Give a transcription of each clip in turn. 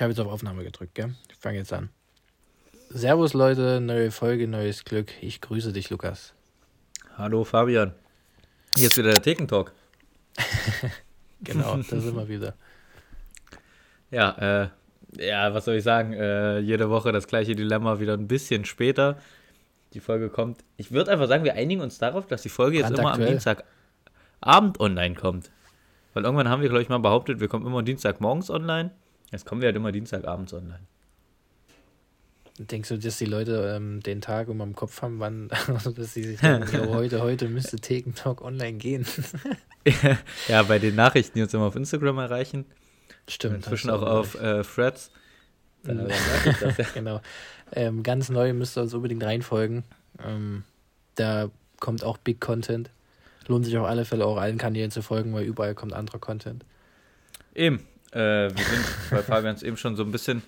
Ich habe jetzt auf Aufnahme gedrückt, gell? Ich fange jetzt an. Servus Leute, neue Folge, neues Glück. Ich grüße dich, Lukas. Hallo Fabian. Hier ist wieder der Thekentalk. genau, da sind wir wieder. Ja, äh, ja, was soll ich sagen? Äh, jede Woche das gleiche Dilemma, wieder ein bisschen später. Die Folge kommt. Ich würde einfach sagen, wir einigen uns darauf, dass die Folge jetzt immer am Dienstagabend online kommt. Weil irgendwann haben wir, glaube ich, mal behauptet, wir kommen immer Dienstagmorgens online. Jetzt kommen wir halt immer Dienstagabends online. Denkst du, dass die Leute ähm, den Tag immer im Kopf haben, wann, dass sie sich denken, ja, heute, heute müsste Thekentalk online gehen? ja, bei den Nachrichten, die uns immer auf Instagram erreichen. Stimmt. Inzwischen auch auf äh, Threads. Das, ja. genau. Ähm, ganz neu müsst ihr uns unbedingt reinfolgen. Ähm, da kommt auch Big Content. Lohnt sich auf alle Fälle auch allen Kanälen zu folgen, weil überall kommt anderer Content. Eben. Äh, wir sind, weil Fabian es eben schon so ein bisschen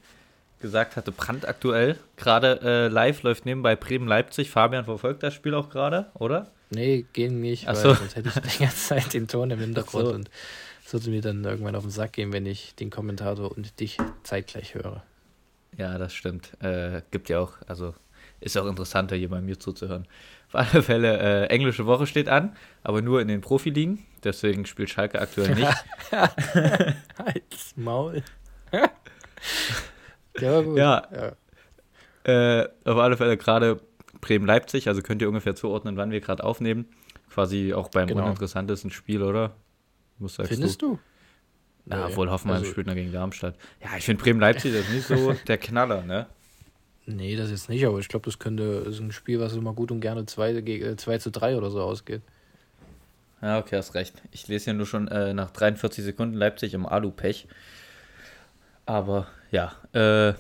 gesagt hatte, brandaktuell. Gerade äh, live läuft nebenbei Bremen-Leipzig. Fabian verfolgt das Spiel auch gerade, oder? Nee, ging nicht, Ach weil so. sonst hätte ich die ganze Zeit den Ton im Hintergrund so. und es würde mir dann irgendwann auf den Sack gehen, wenn ich den Kommentator und dich zeitgleich höre. Ja, das stimmt. Äh, gibt ja auch, also ist auch interessanter, hier bei mir zuzuhören. Auf alle Fälle, äh, englische Woche steht an, aber nur in den Profiligen. Deswegen spielt Schalke aktuell nicht. Halt's Maul. ja, gut. Ja. ja. Äh, auf alle Fälle gerade Bremen-Leipzig, also könnt ihr ungefähr zuordnen, wann wir gerade aufnehmen. Quasi auch beim Genau. uninteressantesten Spiel, oder? Was sagst Findest du? Ja, Nee, obwohl Hoffenheim also- spielt noch gegen Darmstadt. Ja, ich finde Bremen-Leipzig das ist nicht so der Knaller, ne? Nee, das jetzt nicht, aber ich glaube, das könnte das ist ein Spiel, was immer gut und gerne 2, ge- äh, 2 zu 3 oder so ausgeht. Ja, okay, hast recht. Ich lese ja nur schon äh, nach 43 Sekunden Leipzig im Alu-Pech. Aber ja, äh,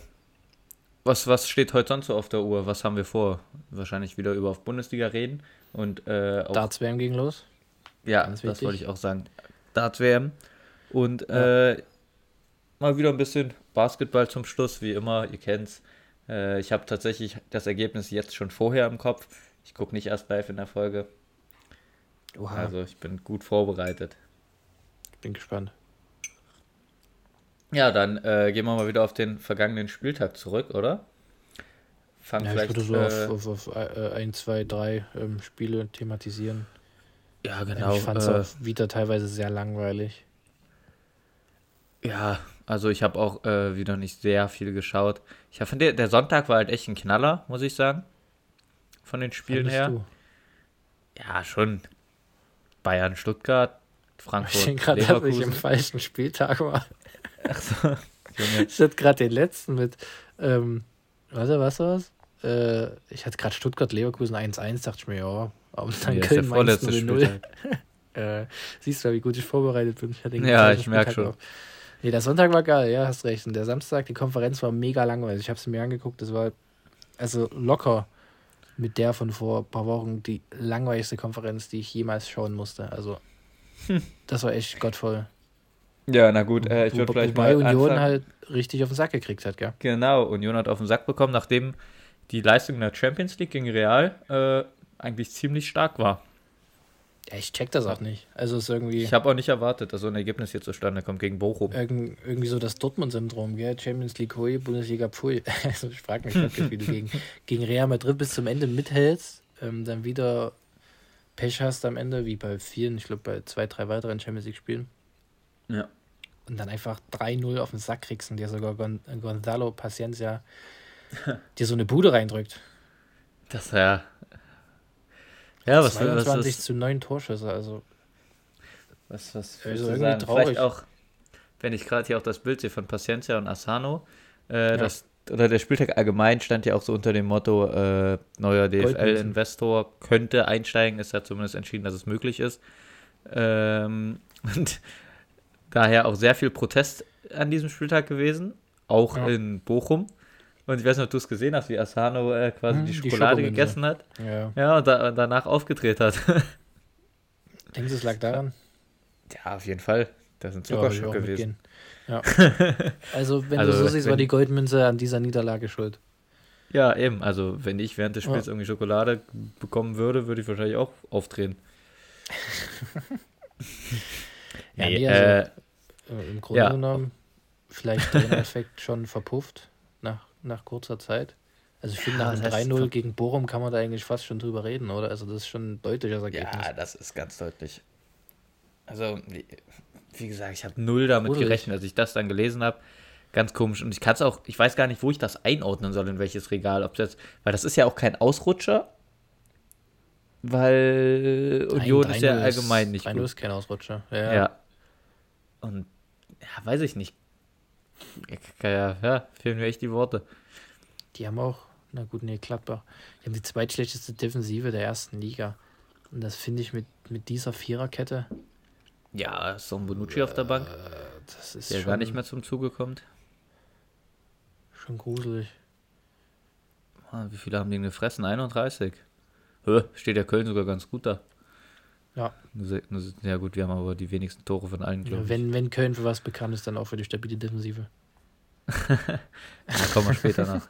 was, was steht heute sonst so auf der Uhr? Was haben wir vor? Wahrscheinlich wieder über auf Bundesliga reden. Und äh, Darts WM ging los. ja, ganz das wichtig. wollte ich auch sagen. Darts WM. Und äh, mal wieder ein bisschen Basketball zum Schluss, wie immer, ihr kennt's. Äh, ich habe tatsächlich das Ergebnis jetzt schon vorher im Kopf. Ich gucke nicht erst live in der Folge. Oha, Also ich bin gut vorbereitet. bin gespannt. Ja, dann äh, gehen wir mal wieder auf den vergangenen Spieltag zurück, oder? Fangen Ja, ich vielleicht. würde so äh, auf, auf, auf äh, ein, zwei, drei ähm, Spiele thematisieren. ja, genau. ich fand es äh, auch wieder teilweise sehr langweilig. ja, also ich habe auch äh, wieder nicht sehr viel geschaut. Ich finde, der, Sonntag war halt echt ein Knaller, muss ich sagen. Von den Spielen Fandest her. du? Ja, schon. Bayern, Stuttgart, Ich Frankfurt, denke gerade, dass ich im falschen Spieltag war. Achso, Junge. Ich hatte gerade den letzten mit, ähm, warte, was war's? Äh, ich hatte gerade Stuttgart-Leverkusen 1-1, dachte ich mir, ja, aber dann der Köln Mainz vorletzte 0-0. Spieltag. Äh, siehst du, wie gut ich vorbereitet bin? Ich hatte den Ja, ich merk Spieltag schon. auf. Nee, der Sonntag war geil, ja, hast recht. Und der Samstag, die Konferenz war mega langweilig. Ich habe sie mir angeguckt, das war also locker mit der von vor ein paar Wochen die langweiligste Konferenz, die ich jemals schauen musste. Also, Hm. das war echt gottvoll. Ja, na gut, äh, ich würde vielleicht Wobei mal Union anfangen. halt richtig auf den Sack gekriegt hat, gell? Genau, Union hat auf den Sack bekommen, nachdem die Leistung in der Champions League gegen Real äh, eigentlich ziemlich stark war. Ja, ich check das auch nicht. Also es ist irgendwie, Ich habe auch nicht erwartet, dass so ein Ergebnis hier zustande kommt gegen Bochum. irgend, irgendwie so das Dortmund-Syndrom, gell? Champions League hui, Bundesliga pfui. Also ich frage mich wirklich, wie du gegen, gegen Real Madrid bis zum Ende mithältst, ähm, dann wieder Pech hast am Ende, wie bei vielen, ich glaube bei zwei, drei weiteren Champions League-Spielen. Ja. Und dann einfach 3-0 auf den Sack kriegst und dir sogar Gon Gonzalo Paciencia dir so eine Bude reindrückt. Das ja. Ja, was, was, 22 was, zu 9 Torschüsse, also was, was Also willst du irgendwie sagen? traurig. Vielleicht auch, wenn ich gerade hier auch das Bild sehe von Paciencia und Asano, äh, Ja. das, oder der Spieltag allgemein stand ja auch so unter dem Motto, äh, neuer. DFL-Investor könnte einsteigen, ist ja zumindest entschieden, dass es möglich ist. Ähm, und daher auch sehr viel Protest an diesem Spieltag gewesen, auch Ja. in Bochum. Und ich weiß nicht, ob du es gesehen hast, wie Asano äh, quasi Hm, die die Schokolade Schokomünze. gegessen hat. ja. Ja, und, da, und danach aufgedreht hat. Denkst du, es lag daran? ja, auf jeden Fall. Das ist ein Ja, Zuckerschock auch gewesen. Ja. Also, wenn Also, du so siehst, war die Goldmünze an dieser Niederlage schuld. Ja, eben. Also, wenn ich während des Spiels Ja. irgendwie Schokolade bekommen würde, würde ich wahrscheinlich auch aufdrehen. Ja, nee, nee, also- äh, Äh, Im Grunde Ja. genommen vielleicht der Effekt schon verpufft nach, nach kurzer Zeit. Also ich finde, nach dem 3-0 gegen Bochum kann man da eigentlich fast schon drüber reden, oder? Also das ist schon ein deutliches Ergebnis. Ja, das ist ganz deutlich. Also, wie, gesagt, ich habe null damit Gruselig. gerechnet, als ich das dann gelesen habe. Ganz komisch. Und ich kann es auch, ich weiß gar nicht, wo ich das einordnen soll, in welches Regal. Ob das, weil das ist ja auch kein Ausrutscher, weil Union ist ja allgemein nicht gut. ist kein Ausrutscher. Ja. ja. Und ja, weiß ich nicht. Ja, ja, fehlen mir echt die Worte. Die haben auch, na gut, nee, Gladbach. Die haben die zweitschlechteste Defensive der ersten Liga. Und das finde ich mit, mit dieser Viererkette. Ja, so ein Bonucci äh, auf der Bank. Das ist der schon, gar nicht mehr zum Zuge kommt. Schon gruselig. Mann, wie viele haben die gefressen? 31. Hö, steht der Köln sogar ganz gut da. Ja. Ja gut, wir haben aber die wenigsten Tore von allen, glaube ja, wenn, wenn Köln für was bekannt ist, dann auch für die stabile Defensive. da kommen wir später noch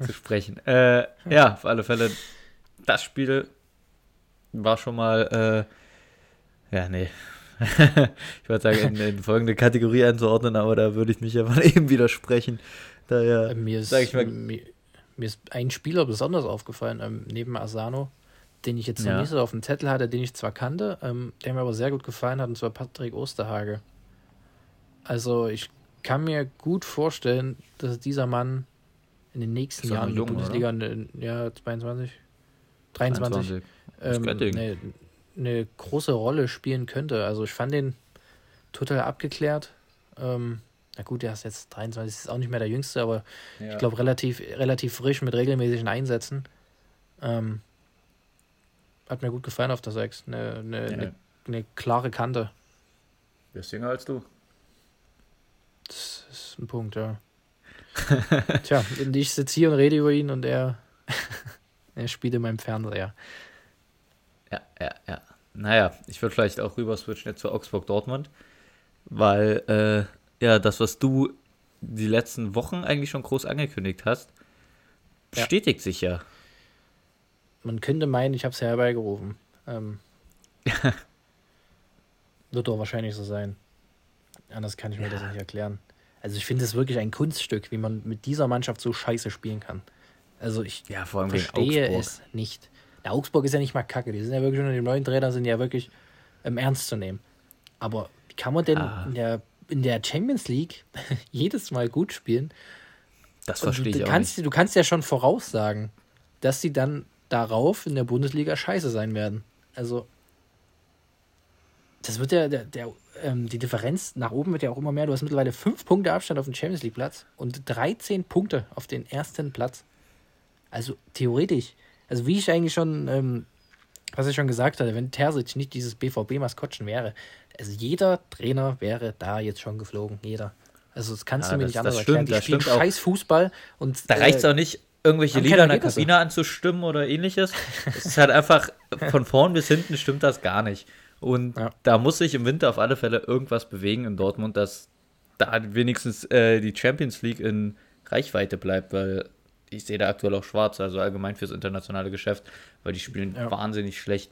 zu sprechen. Äh, ja, auf alle Fälle, das Spiel war schon mal, äh, ja, nee. ich würde sagen, in, in, folgende Kategorie einzuordnen, aber da würde ich mich ja mal eben widersprechen. Daher, mir, ist, mal, mir, mir, ist ein Spieler besonders aufgefallen, ähm, neben Asano, den ich jetzt noch ja. nicht so auf dem Zettel hatte, den ich zwar kannte, ähm, der mir aber sehr gut gefallen hat, und zwar Patrick Osterhage. Also ich kann mir gut vorstellen, dass dieser Mann in den nächsten Jahren in der Bundesliga, eine, ja, 22, 23, 23. Ähm, eine, eine, große Rolle spielen könnte. Also ich fand den total abgeklärt. Ähm, na gut, der ist jetzt 23, ist auch nicht mehr der Jüngste, aber ja. ich glaube relativ, relativ frisch mit regelmäßigen Einsätzen. Ähm, hat mir gut gefallen auf der 6. Eine, eine, ja. eine, eine klare Kante. Wer ist jünger als du? Das ist ein Punkt, ja. Tja, ich sitze hier und rede über ihn und er, er spielt in meinem Fernseher. Ja, ja, ja. Naja, ich würde vielleicht auch rüber switchen jetzt zu Augsburg Dortmund, weil äh, ja, das, was du die letzten Wochen eigentlich schon groß angekündigt hast, bestätigt ja. sich ja. Man könnte meinen, ich habe es herbeigerufen. Ähm, wird doch wahrscheinlich so sein. Anders kann ich mir ja. das nicht erklären. Also ich finde es wirklich ein Kunststück, wie man mit dieser Mannschaft so scheiße spielen kann. Also ich ja, verstehe es nicht. Der Augsburg ist ja nicht mal kacke. Die sind ja wirklich schon, die neuen Trainer sind ja wirklich ähm, ernst zu nehmen. Aber wie kann man denn ah. in, der, in der Champions League jedes Mal gut spielen? Das verstehe ich du auch kannst, nicht. Du kannst ja schon voraussagen, dass sie dann darauf in der Bundesliga scheiße sein werden. Also das wird ja, der, der ähm, die Differenz nach oben wird ja auch immer mehr. Du hast mittlerweile fünf Punkte Abstand auf den Champions League Platz und 13 Punkte auf den ersten Platz. Also theoretisch, also wie ich eigentlich schon, ähm, was ich schon gesagt hatte, wenn Terzic nicht dieses BVB-Maskottchen wäre, also jeder Trainer wäre da jetzt schon geflogen, jeder. Also das kannst ja, du mir das, nicht anders erklären. Die spielen scheiß Fußball und da reicht es äh, auch nicht, irgendwelche Lieder in der Kabine anzustimmen oder ähnliches. Es ist halt einfach von vorn bis hinten stimmt das gar nicht. Und ja. da muss sich im Winter auf alle Fälle irgendwas bewegen in Dortmund, dass da wenigstens äh, die Champions League in Reichweite bleibt, weil ich sehe da aktuell auch schwarz, also allgemein fürs internationale Geschäft, weil die spielen ja. wahnsinnig schlecht.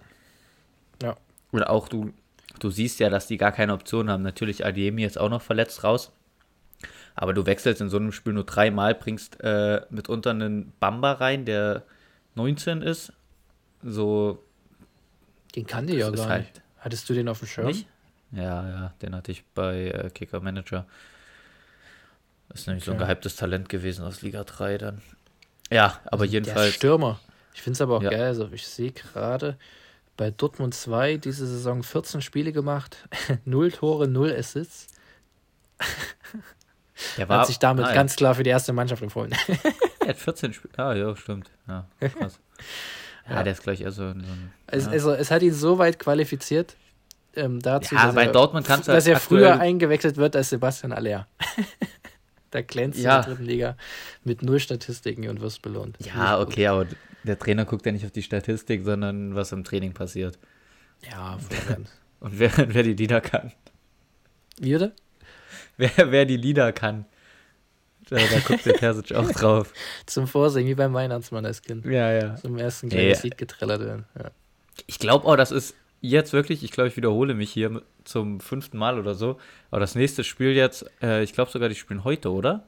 Ja. Und auch du, du siehst ja, dass die gar keine Option haben. Natürlich Adiemi jetzt auch noch verletzt raus. Aber du wechselst in so einem Spiel nur dreimal, bringst äh, mitunter einen Bamba rein, der 19 ist. So. Den kann die ja gar halt, nicht. Hattest du den auf dem Schirm? Nicht? Ja, ja, den hatte ich bei äh, Kicker Manager. Das ist nämlich okay. so ein gehyptes Talent gewesen aus Liga 3 dann. Ja, aber also jedenfalls. Der Stürmer. Ich finde es aber auch ja. geil. Also ich sehe gerade bei Dortmund 2 diese Saison 14 Spiele gemacht, 0 Tore, 0 Assists. Der war, hat sich damit ah, ganz klar für die erste Mannschaft empfohlen. er hat 14 Spiele. Ah, ja, stimmt. Ja, krass. Ja, ja, der ist gleich eher so. so ein, es, ja. also, es hat ihn so weit qualifiziert, ähm, dazu, ja, dass, bei er, Dortmund kannst dass er früher eingewechselt wird als Sebastian Aller. da glänzt ja. in der dritten Liga mit null Statistiken und wirst belohnt. Ja, okay, aber der Trainer guckt ja nicht auf die Statistik, sondern was im Training passiert. Ja, Und wer, wer die Lieder kann. Wie oder? Wer, wer die Lieder kann. Da, da guckt der Terzic auch drauf. Zum Vorsingen, wie beim Weihnachtsmann als Kind. Ja, ja. Zum ersten kleines Lied getrellert werden. Ja. Ich glaube auch, das ist jetzt wirklich, ich glaube, ich wiederhole mich hier zum fünften Mal oder so, aber das nächste Spiel jetzt, äh, ich glaube sogar, die spielen heute, oder?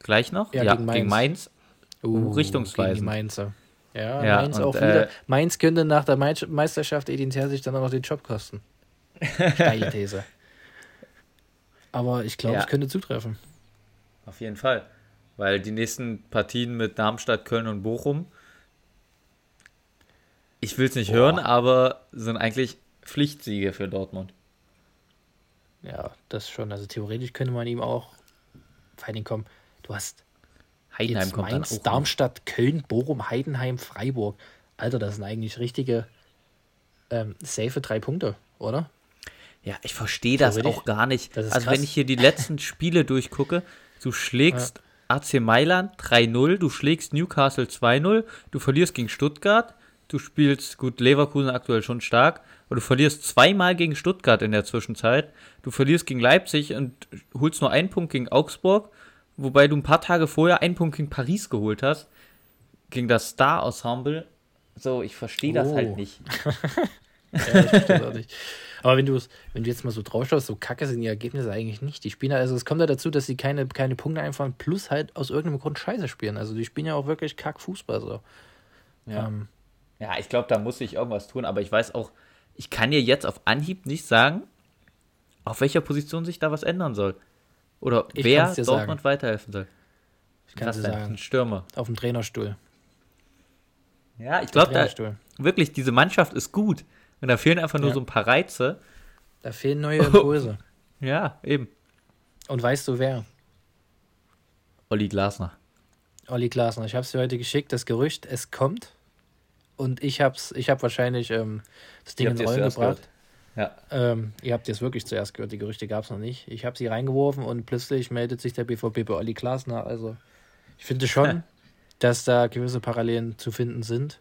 Gleich noch? Ja, ja gegen Mainz. Gegen Mainz. Uh, Richtungsweisen. Gegen die Mainzer. Ja, ja Mainz auch wieder. Äh, Mainz könnte nach der Meisterschaft Edin sich dann auch noch den Job kosten. Steile These. Aber ich glaube, ja. es könnte zutreffen. Auf jeden Fall. Weil die nächsten Partien mit Darmstadt, Köln und Bochum, ich will es nicht Boah. hören, aber sind eigentlich Pflichtsiege für Dortmund. Ja, das schon. Also theoretisch könnte man ihm auch allem kommen. Du hast Heidenheim kommt Mainz, Darmstadt, Köln, Bochum, Heidenheim, Freiburg. Alter, das sind eigentlich richtige ähm, safe drei Punkte, oder? Ja, ich verstehe das auch gar nicht. Also krass. wenn ich hier die letzten Spiele durchgucke, du schlägst ja. AC Mailand 3-0, du schlägst Newcastle 2-0, du verlierst gegen Stuttgart, du spielst, gut, Leverkusen aktuell schon stark, aber du verlierst zweimal gegen Stuttgart in der Zwischenzeit, du verlierst gegen Leipzig und holst nur einen Punkt gegen Augsburg, wobei du ein paar Tage vorher einen Punkt gegen Paris geholt hast, gegen das Star-Ensemble. So, ich verstehe das halt oh. halt nicht. ja, das. Aber wenn du wenn du jetzt mal so drauf schaust, so kacke sind die Ergebnisse eigentlich nicht. Die spielen also es kommt ja dazu, dass sie keine, keine Punkte einfahren, plus halt aus irgendeinem Grund Scheiße spielen. Also die spielen ja auch wirklich kack Fußball so. Ja. Ähm, ja, ich glaube, da muss ich irgendwas tun, aber ich weiß auch, ich kann dir jetzt auf Anhieb nicht sagen, auf welcher Position sich da was ändern soll. Oder ich wer Dortmund sagen. weiterhelfen soll. Ich kann es sagen. Ein Stürmer. Auf dem Trainerstuhl. Ja, ich glaube, wirklich, diese Mannschaft ist gut. Und da fehlen einfach nur ja. so ein paar Reize. Da fehlen neue Impulse. ja, eben. Und weißt du wer? Olli Glasner. Olli Glasner. Ich habe es dir heute geschickt, das Gerücht, es kommt. Und ich hab's, ich habe wahrscheinlich ähm, das Ding ins Rollen gebracht. Ja. Ähm, ihr habt es wirklich zuerst gehört, die Gerüchte gab es noch nicht. Ich habe sie reingeworfen und plötzlich meldet sich der BVB bei Olli Glasner. Also ich finde schon, dass da gewisse Parallelen zu finden sind.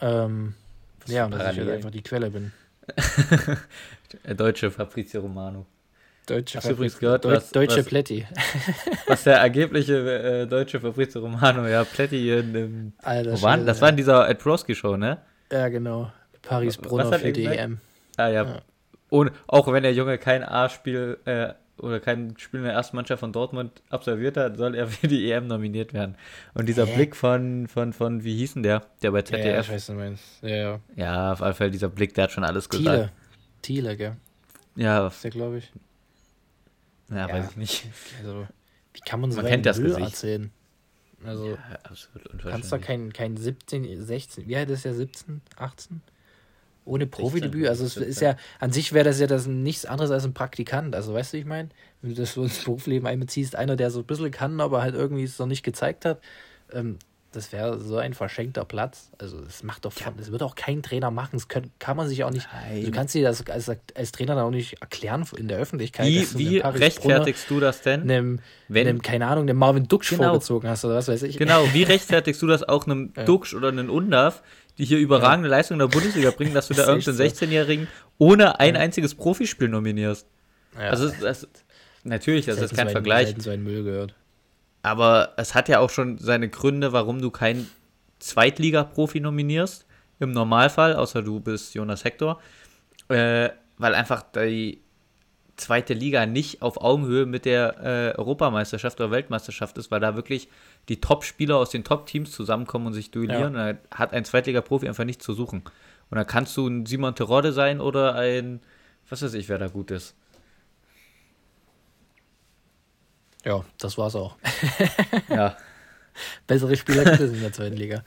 Ähm, ja, und dass ich halt einfach die Quelle bin. deutsche Fabrizio Romano. Deutsche Hast du übrigens gehört, Deu was, deutsche was, Pletti. was der angebliche äh, deutsche Fabrizio Romano, ja, Pletti in dem. Alter, wo waren, das ja. war in dieser Ed Broski Show, ne? Ja, genau. Paris Brunner für die EM. Ah, ja. ja. Ohne, auch wenn der Junge kein A-Spiel äh, oder kein Spiel in der ersten Mannschaft von Dortmund absolviert hat, soll er für die EM nominiert werden. Und dieser Hä? Blick von, von, von, wie hieß denn der? Der bei ZDF. Ja, ich weiß, meinst. Ja, ja. ja, auf jeden Fall dieser Blick, der hat schon alles gesagt. Thiele. Thiele, gell? Ja. Ist der, glaube ich. Ja, ja, weiß ich nicht. Also, wie kann man so man kennt das Müll Gesicht. erzählen? Also, ja, absolut kannst du kein, kein 17, 16, wie alt ist der, 17, 18? Ohne Profidebüt, also es ist ja, an sich wäre das ja das nichts anderes als ein Praktikant, also weißt du, ich meine, wenn du das so ins Berufsleben einbeziehst, einer, der so ein bisschen kann, aber halt irgendwie es noch nicht gezeigt hat, ähm, das wäre so ein verschenkter Platz. Also das macht doch, ja. das wird auch kein Trainer machen. Das kann, kann man sich auch nicht. Nein. Du kannst dir das als, als Trainer dann auch nicht erklären in der Öffentlichkeit. Wie, wie rechtfertigst Brunner, du das denn? Nem, wenn, nem, keine Ahnung, einem Marvin Duksch genau. vorgezogen hast oder was weiß ich. Genau, wie rechtfertigst du das auch einem ja. Duksch oder einem Undarf, die hier überragende ja. Leistungen in der Bundesliga bringen, dass du da irgendeinen so. 16-Jährigen ohne ein einziges Profispiel nominierst? Also das, natürlich, das, das ist kein Vergleich. So einen Müll gehört. Aber es hat ja auch schon seine Gründe, warum du keinen Zweitliga-Profi nominierst. Im Normalfall, außer du bist Jonas Hector. Äh, weil einfach die zweite Liga nicht auf Augenhöhe mit der äh, Europameisterschaft oder Weltmeisterschaft ist, weil da wirklich die Top-Spieler aus den Top-Teams zusammenkommen und sich duellieren. Ja. Und da hat ein Zweitliga-Profi einfach nichts zu suchen. Und da kannst du ein Simon Terodde sein oder ein, was weiß ich, wer da gut ist. Ja, das war's auch. ja. Bessere Spieler gibt es in der zweiten Liga.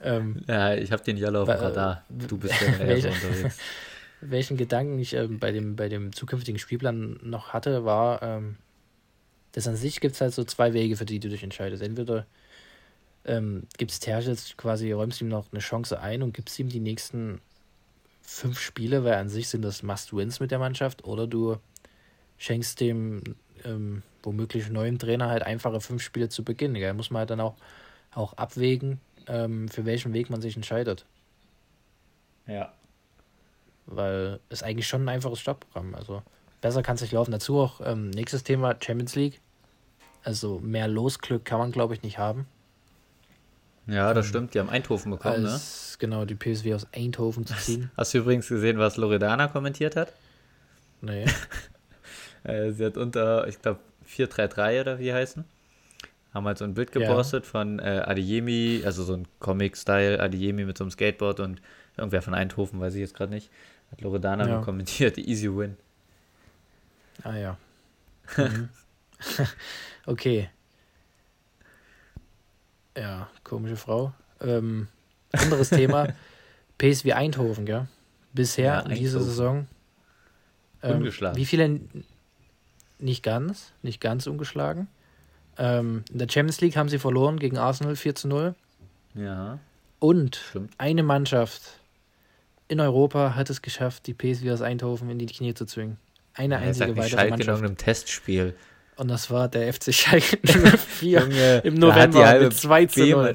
Ähm, ja, ich habe den alle auf dem Radar. Du bist ja eher so unterwegs. Welchen Gedanken ich ähm, bei, dem, bei dem zukünftigen Spielplan noch hatte, war, ähm, dass an sich gibt es halt so zwei Wege, für die du dich entscheidest. Entweder ähm, gibst Terzic quasi, räumst ihm noch eine Chance ein und gibst ihm die nächsten fünf Spiele, weil an sich sind das Must-Wins mit der Mannschaft, oder du schenkst dem ähm, womöglich neuen Trainer halt einfache fünf Spiele zu beginnen. Da muss man halt dann auch, auch abwägen, ähm, für welchen Weg man sich entscheidet. Ja. Weil es eigentlich schon ein einfaches Startprogramm. Also besser kann es nicht laufen. Dazu auch ähm, nächstes Thema Champions League. Also mehr Losglück kann man, glaube ich, nicht haben. Ja, das ähm, stimmt. Die haben Eindhoven bekommen, ne? als, ne? Genau, die PSW aus Eindhoven zu ziehen. Hast du übrigens gesehen, was Loredana kommentiert hat? Nee. Äh, sie hat unter, ich glaube, 433 oder wie heißen? Haben halt so ein Bild gepostet ja. von äh, Adeyemi, also so ein Comic-Style Adeyemi mit so einem Skateboard und irgendwer von Eindhoven, weiß ich jetzt gerade nicht. Hat Loredana ja. kommentiert, easy win. Ah ja. Mhm. okay. Ja, komische Frau. Ähm, anderes Thema. PSV Eindhoven, gell? Bisher ja, in dieser Saison. Ähm, ungeschlagen. Wie viele? Nicht ganz, nicht ganz ungeschlagen. Ähm, in der Champions League haben sie verloren gegen Arsenal 4 zu 0. Ja. Und Stimmt. eine Mannschaft in Europa hat es geschafft, die PSV aus Eindhoven in die Knie zu zwingen. Eine ja, einzige weitere Schalke Mannschaft. in einem Testspiel. Und das war der FC Schalke 04 im November mit 2 zu 0.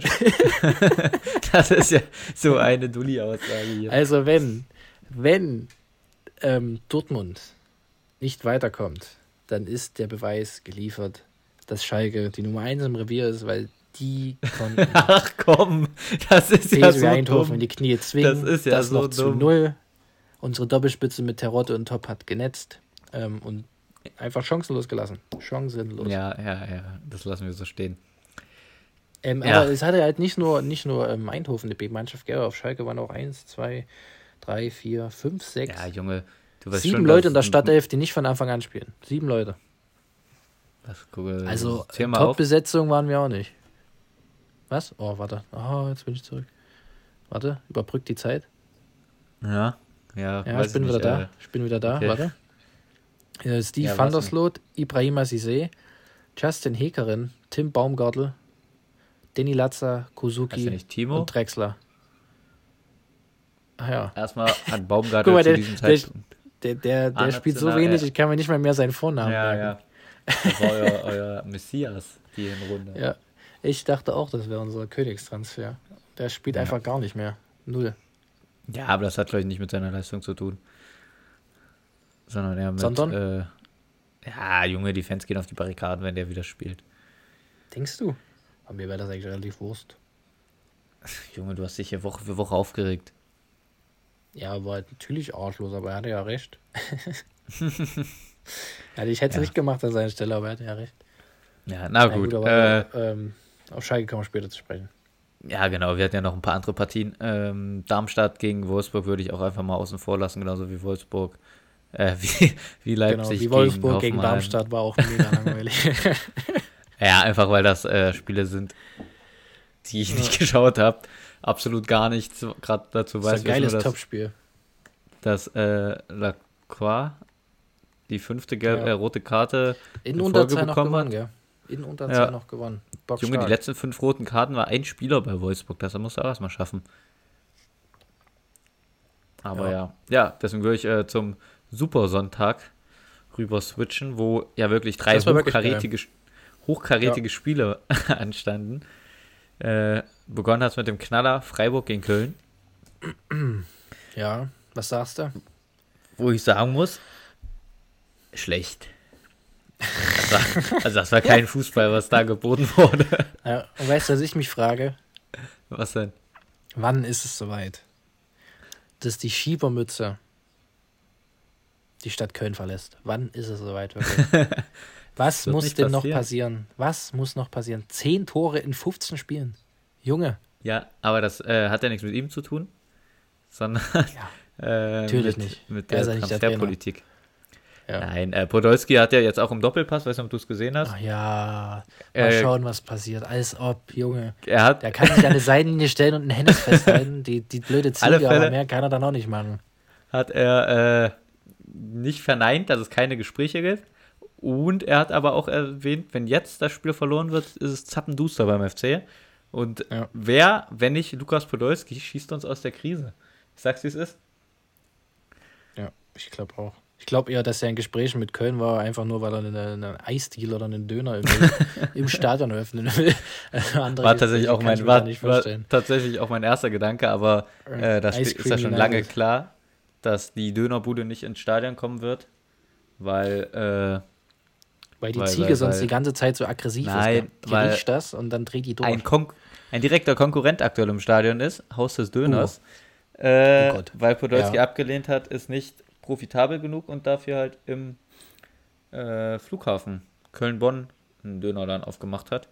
das ist ja so eine Dulli-Aussage hier. Also wenn, wenn ähm, Dortmund nicht weiterkommt, dann ist der Beweis geliefert, dass Schalke die Nummer 1 im Revier ist, weil die konnten Ach komm, das ist ja so Eindhoven dumm. in die Knie zwingen. Das ist ja das so noch dumm. zu null. Unsere Doppelspitze mit Terotte und Top hat genetzt ähm, und einfach chancenlos gelassen. Chancenlos. Ja, ja, ja, das lassen wir so stehen. Ähm, ja. Aber es hatte halt nicht nur, nicht nur ähm, Eindhoven eine B-Mannschaft, gell? Auf Schalke waren auch 1, 2, 3, 4, 5, 6. Ja, Junge, Sieben schon, Leute in der Stadtelf, die nicht von Anfang an spielen. Sieben Leute. Gucke, also Top-Besetzung waren wir auch nicht. Was? Oh, warte. Oh, jetzt bin ich zurück. Warte, überbrückt die Zeit. Ja, ja. Ja, ich bin wieder da. Äh, ich bin wieder da. Okay. Warte. Ja, Steve ja, van der Sloot, Ibrahima Sissé, Justin Hekerin, Tim Baumgartel, Danny Latza, Kuzuki und Drexler. Ach ja. Erstmal hat Baumgartel mal, zu diesem Zeitpunkt. Der, der, der, der spielt so wenig, ja. ich kann mir nicht mal mehr seinen Vornamen ja, merken. Ja, Das war euer, euer Messias, die Runde. Ja, ich dachte auch, das wäre unser Königstransfer. Der spielt ja. einfach gar nicht mehr. Null. Ja, aber das hat, glaube ich, nicht mit seiner Leistung zu tun. Sondern eher mit. Sondern? Äh, ja, Junge, die Fans gehen auf die Barrikaden, wenn der wieder spielt. Denkst du? Aber mir wäre das eigentlich relativ Wurst. Junge, du hast dich hier Woche für Woche aufgeregt. Ja, war natürlich arschlos, aber er hatte ja recht. ja, ich hätte es ja. nicht gemacht an seiner Stelle, aber er hatte ja recht. Ja, na gut. gut äh, ähm, auf Schalke kommen wir später zu sprechen. Ja, genau. Wir hatten ja noch ein paar andere Partien. Ähm, Darmstadt gegen Wolfsburg würde ich auch einfach mal außen vor lassen, genauso wie Wolfsburg. Äh, wie, wie Leipzig genau, wie Wolfsburg gegen, gegen Darmstadt war auch mega langweilig. ja, einfach weil das äh, Spiele sind, die ich ja. nicht geschaut habe. Absolut gar nichts gerade dazu weiß. Das ist ein geiles Topspiel. Dass äh, Lacroix die fünfte gelb, ja. äh, rote Karte in, in Unterzahl noch gewonnen, gell? In Unterzahl ja. noch gewonnen. Bock Junge, die letzten fünf roten Karten war ein Spieler bei Wolfsburg. Das musst du auch erstmal schaffen. Aber ja, ja, ja deswegen würde ich äh, zum Super Sonntag rüber switchen, wo ja wirklich drei hochkarätige, hochkarätige ja. Spiele anstanden. Äh, begonnen hat mit dem Knaller Freiburg gegen Köln. Ja, was sagst du? Wo ich sagen muss, schlecht. Das war, also das war kein Fußball, was da geboten wurde. Ja, und weißt du, was ich mich frage? Was denn? Wann ist es soweit, dass die Schiebermütze die Stadt Köln verlässt. Wann ist es soweit wirklich? Was muss denn noch passieren? Was muss noch passieren? Zehn Tore in 15 Spielen. Junge. Ja, aber das äh, hat ja nichts mit ihm zu tun, sondern ja, äh, natürlich mit, nicht. mit der, Transferpolitik. Ja. Nein, äh, Podolski hat ja jetzt auch im Doppelpass, weißt du, ob du es gesehen hast? Ach ja, mal äh, schauen, was passiert. Als ob, Junge. Er hat, der kann sich eine Seitenlinie stellen und ein Hennes festhalten. Die, die blöde Ziege, aber mehr kann er dann auch nicht machen. Hat er äh, nicht verneint, dass es keine Gespräche gibt. Und er hat aber auch erwähnt, wenn jetzt das Spiel verloren wird, ist es zappenduster beim FC. Und ja. wer, wenn nicht Lukas Podolski, schießt uns aus der Krise? Ich sag's, wie es ist. Ja, ich glaube auch. Ich glaube eher, dass er in Gesprächen mit Köln war, einfach nur, weil er einen, einen Eisdeal oder einen Döner im, im Stadion öffnen will. war tatsächlich auch mein war, war tatsächlich auch mein erster Gedanke, aber äh, das ist ja schon lange klar dass die Dönerbude nicht ins Stadion kommen wird, weil, äh, Weil die weil, Ziege weil, sonst weil, die ganze Zeit so aggressiv nein, ist. Weil riecht das und dann dreht die durch. Ein, Kon ein direkter Konkurrent aktuell im Stadion ist, Haus des Döners. Uh. Äh, oh weil Podolski ja. abgelehnt hat, ist nicht profitabel genug und dafür halt im äh, Flughafen Köln-Bonn einen Dönerladen aufgemacht hat.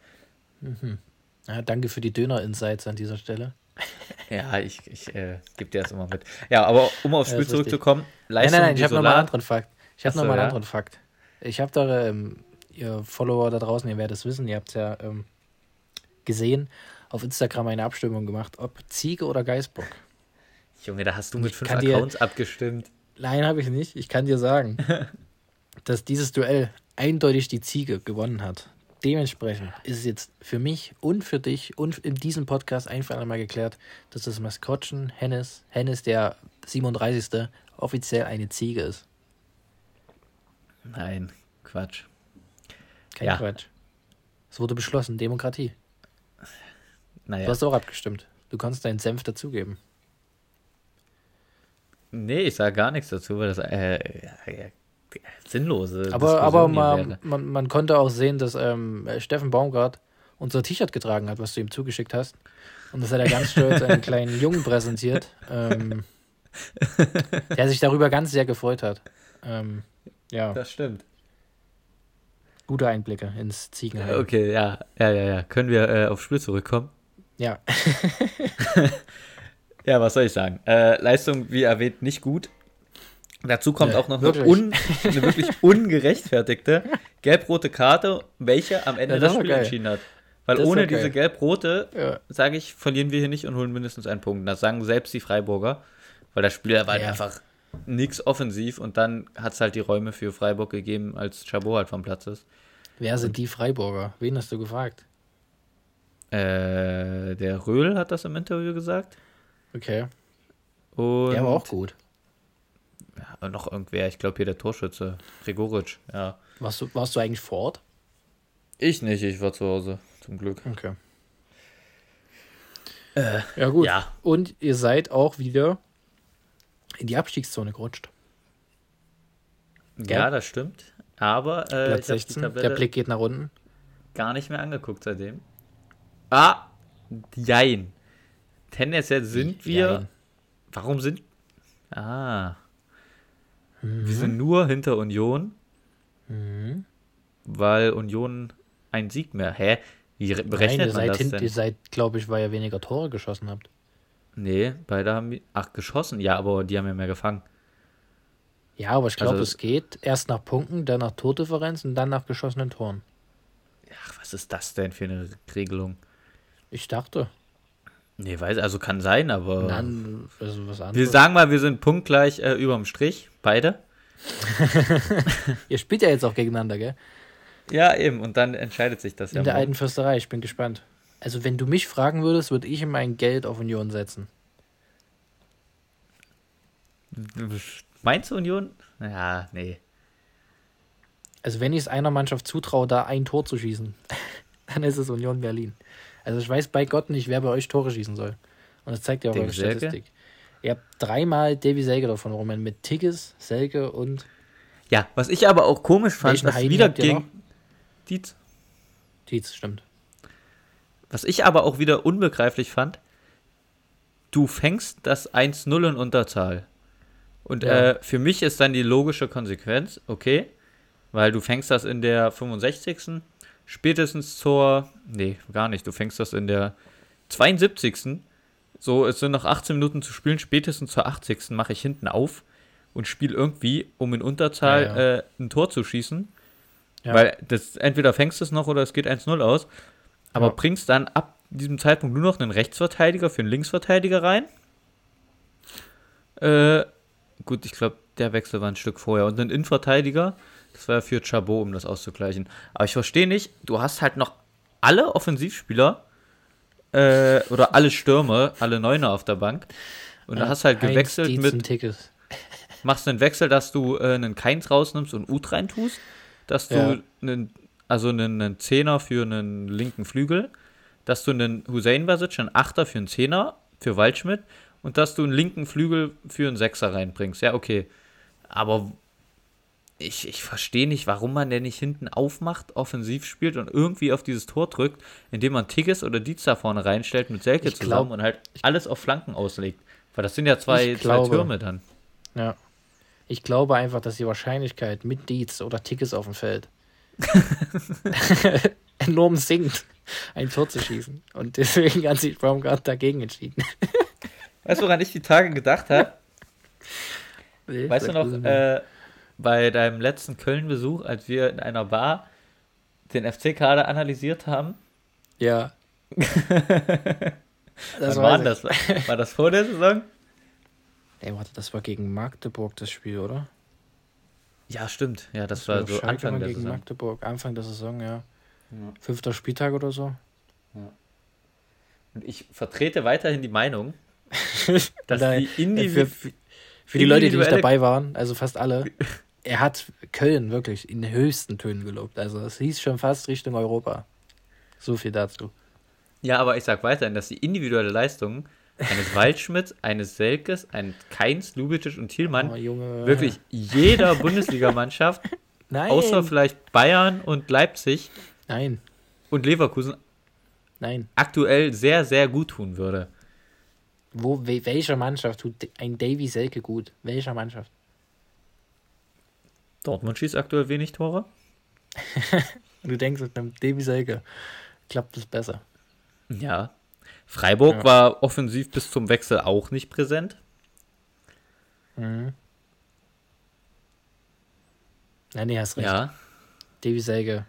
Mhm. Ja, danke für die Döner-Insights an dieser Stelle. Ja, ich, ich äh, gebe dir das immer mit. Ja, aber um aufs Spiel zurückzukommen, Leistung Nein, nein, nein, ich habe nochmal einen anderen Fakt. Ich habe nochmal einen anderen Fakt. Ich habe da, ähm, ihr Follower da draußen, ihr werdet es wissen, ihr habt es ja ähm, gesehen, auf Instagram eine Abstimmung gemacht, ob Ziege oder Geißbock. Junge, da hast du mit fünf Accounts dir, abgestimmt. Nein, habe ich nicht. Ich kann dir sagen, dass dieses Duell eindeutig die Ziege gewonnen hat. Dementsprechend ist es jetzt für mich und für dich und in diesem Podcast einfach einmal geklärt, dass das Maskottchen Hennes, Hennes der 37. offiziell eine Ziege ist. Nein, Quatsch. Kein ja. Quatsch. Es wurde beschlossen, Demokratie. Naja. Du hast auch abgestimmt. Du kannst deinen Senf dazugeben. Nee, ich sage gar nichts dazu, weil das äh, sinnlose Aber, aber man, man, man, konnte auch sehen, dass ähm, Steffen Baumgart unser T-Shirt getragen hat, was du ihm zugeschickt hast. Und das hat er ganz stolz einen kleinen Jungen präsentiert, ähm, der sich darüber ganz sehr gefreut hat. Ähm, ja. Das stimmt. Gute Einblicke ins Ziegenheim. Okay, ja, ja, ja, ja. Können wir äh, aufs Spiel zurückkommen? Ja. ja, was soll ich sagen? Äh, Leistung, wie erwähnt, nicht gut. Dazu kommt ja, auch noch wirklich. Eine, un, eine, wirklich ungerechtfertigte gelb-rote Karte, welche am Ende ja, das, das Spiel geil. entschieden hat. Weil das ohne diese gelb-rote, ja. sage ich, verlieren wir hier nicht und holen mindestens einen Punkt. Das sagen selbst die Freiburger, weil das Spiel war halt einfach nichts offensiv und dann hat es halt die Räume für Freiburg gegeben, als Chabot halt vom Platz ist. Wer sind die Freiburger? Wen hast du gefragt? Äh, der Röhl hat das im Interview gesagt. Okay. Und der war auch gut ja, noch irgendwer, ich glaube hier der Torschütze, Gregoric, ja. Warst du, warst du eigentlich vor Ort? Ich nicht, ich war zu Hause, zum Glück. Okay. Äh, ja, gut. Ja. Und ihr seid auch wieder in die Abstiegszone gerutscht. Ja, das stimmt. Aber äh, Platz 16, der Blick geht nach unten. Gar nicht mehr angeguckt seitdem. Ah, jein. Tendenziell sind wir. Jein. Warum sind. Ah. Mhm. Wir sind nur hinter Union, mhm. weil Union einen Sieg mehr. Hä? Wie berechnet Nein, man das hin, denn? Ihr seid, glaube ich, weil ihr weniger Tore geschossen habt. Nee, beide haben. Ach, geschossen? Ja, aber die haben ja mehr gefangen. Ja, aber ich glaube, also, es geht erst nach Punkten, dann nach Tordifferenz und dann nach geschossenen Toren. Ach, was ist das denn für eine Regelung? Ich dachte. Nee, weiß, also kann sein, aber. Dann, also was anderes. Wir sagen mal, wir sind punktgleich äh, überm Strich, beide. Ihr spielt ja jetzt auch gegeneinander, gell? Ja, eben, und dann entscheidet sich das In ja. In der alten Fürsterei, ich bin gespannt. Also, wenn du mich fragen würdest, würde ich mein Geld auf Union setzen. Meinst du Union? Ja, nee. Also, wenn ich es einer Mannschaft zutraue, da ein Tor zu schießen, dann ist es Union Berlin. Also ich weiß bei Gott nicht, wer bei euch Tore schießen soll. Und das zeigt ja auch eure Statistik. Ihr habt dreimal Davy Selke davon rum, mit Tigges, Selke und. Ja, was ich aber auch komisch fand, dass wieder gegen. Dietz. Dietz, stimmt. Was ich aber auch wieder unbegreiflich fand, du fängst das 1-0 in Unterzahl. Und ja. äh, für mich ist dann die logische Konsequenz, okay, weil du fängst das in der 65 spätestens zur, nee, gar nicht, du fängst das in der 72. So, es sind noch 18 Minuten zu spielen, spätestens zur 80. mache ich hinten auf und spiele irgendwie, um in Unterzahl ja, ja. Äh, ein Tor zu schießen. Ja. Weil das entweder fängst du es noch oder es geht 1-0 aus. Aber bringst dann ab diesem Zeitpunkt nur noch einen Rechtsverteidiger für einen Linksverteidiger rein. Äh, gut, ich glaube, der Wechsel war ein Stück vorher. Und einen Innenverteidiger das war für Chabot, um das auszugleichen. Aber ich verstehe nicht, du hast halt noch alle Offensivspieler äh, oder alle Stürme, alle Neuner auf der Bank. Und da hast halt gewechselt mit. Tickets. Machst einen Wechsel, dass du äh, einen Keins rausnimmst und Ut rein tust. Dass du ja. einen, also einen, einen Zehner für einen linken Flügel. Dass du einen Hussein Basic, einen Achter für einen Zehner für Waldschmidt. Und dass du einen linken Flügel für einen Sechser reinbringst. Ja, okay. Aber ich, ich verstehe nicht, warum man denn nicht hinten aufmacht, offensiv spielt und irgendwie auf dieses Tor drückt, indem man Tigges oder Dietz da vorne reinstellt mit Selke ich zusammen glaub, und halt alles auf Flanken auslegt. Weil das sind ja zwei, glaube, zwei Türme dann. Ja. Ich glaube einfach, dass die Wahrscheinlichkeit mit Dietz oder Tigges auf dem Feld enorm sinkt, ein Tor zu schießen. Und deswegen hat sich Baumgart dagegen entschieden. Weißt du, woran ich die Tage gedacht habe? Nee, weißt du noch, äh, bei deinem letzten Köln-Besuch, als wir in einer Bar den FC-Kader analysiert haben? Ja. das war das? War das vor der Saison? Ey, warte, das war gegen Magdeburg das Spiel, oder? Ja, stimmt. Ja, das, das war so Anfang der gegen Saison. Magdeburg, Anfang der Saison, ja. ja. Fünfter Spieltag oder so. Ja. Und ich vertrete weiterhin die Meinung, dass die Individ für, für die Leute, die nicht dabei waren, also fast alle, er hat Köln wirklich in den höchsten Tönen gelobt. Also es hieß schon fast Richtung Europa. So viel dazu. Ja, aber ich sag weiterhin, dass die individuelle Leistung eines Waldschmidt, eines Selkes, eines Keins, Lubitsch und Thielmann oh, wirklich jeder Bundesligamannschaft, außer vielleicht Bayern und Leipzig Nein. und Leverkusen Nein. aktuell sehr, sehr gut tun würde. Wo, welcher Mannschaft tut ein Davy Selke gut? Welcher Mannschaft? Dortmund schießt aktuell wenig Tore. du denkst, mit einem Davy Selke klappt es besser. Ja. Freiburg ja. war offensiv bis zum Wechsel auch nicht präsent. Mhm. Ja, nee, hast recht. Ja. Davy Selke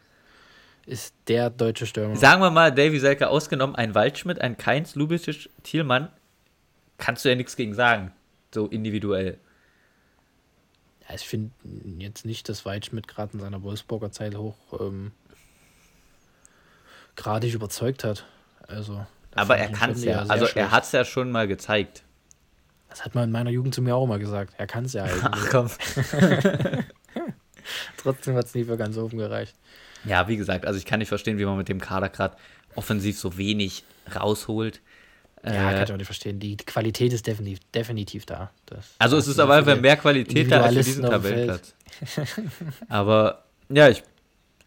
ist der deutsche Stürmer. Sagen wir mal, Davy Selke ausgenommen, ein Waldschmidt, ein Keins, Lubitsch, Thielmann, kannst du ja nichts gegen sagen. So individuell. Ja, ich finde jetzt nicht, dass Waldschmidt gerade in seiner Wolfsburger Zeit hoch ähm, gerade überzeugt hat. Also. Aber er kann es ja. Also schlecht. er hat es ja schon mal gezeigt. Das hat man in meiner Jugend zu mir auch immer gesagt. Er kann es ja eigentlich. Ach komm. Trotzdem hat es nie für ganz oben gereicht. Ja, wie gesagt, also ich kann nicht verstehen, wie man mit dem Kader gerade offensiv so wenig rausholt. Ja, äh, kann ich auch nicht verstehen. Die Qualität ist definitiv, definitiv da. Das, also es ist aber einfach mehr Qualität da als für diesen Tabellenplatz. aber ja, ich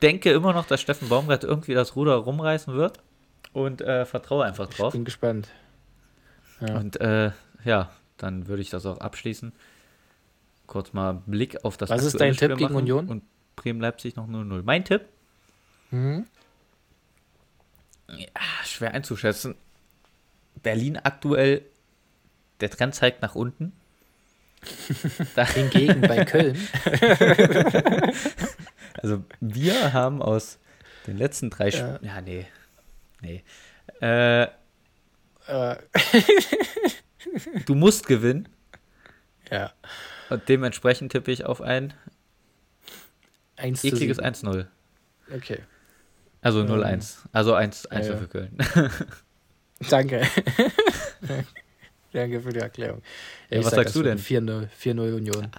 denke immer noch, dass Steffen Baumgart irgendwie das Ruder rumreißen wird und äh, vertraue einfach drauf. Ich bin gespannt. Ja. Und äh, ja, dann würde ich das auch abschließen. Kurz mal Blick auf das Was ist dein Tipp gegen Union? Und Bremen-Leipzig noch 0-0. Mein Tipp? Mhm. Ja, schwer einzuschätzen. Berlin aktuell, der Trend zeigt nach unten. Hingegen bei Köln. also wir haben aus den letzten drei Spielen. Ja. ja, nee. Nee. Äh, äh. du musst gewinnen. Ja. Und dementsprechend tippe ich auf ein 1 ekliges 1-0. Okay. Also 0-1. Ähm, also 1, 1 ja, für Köln. Danke. Danke für die Erklärung. Ja, was sag sagst du denn? 4-0 Union.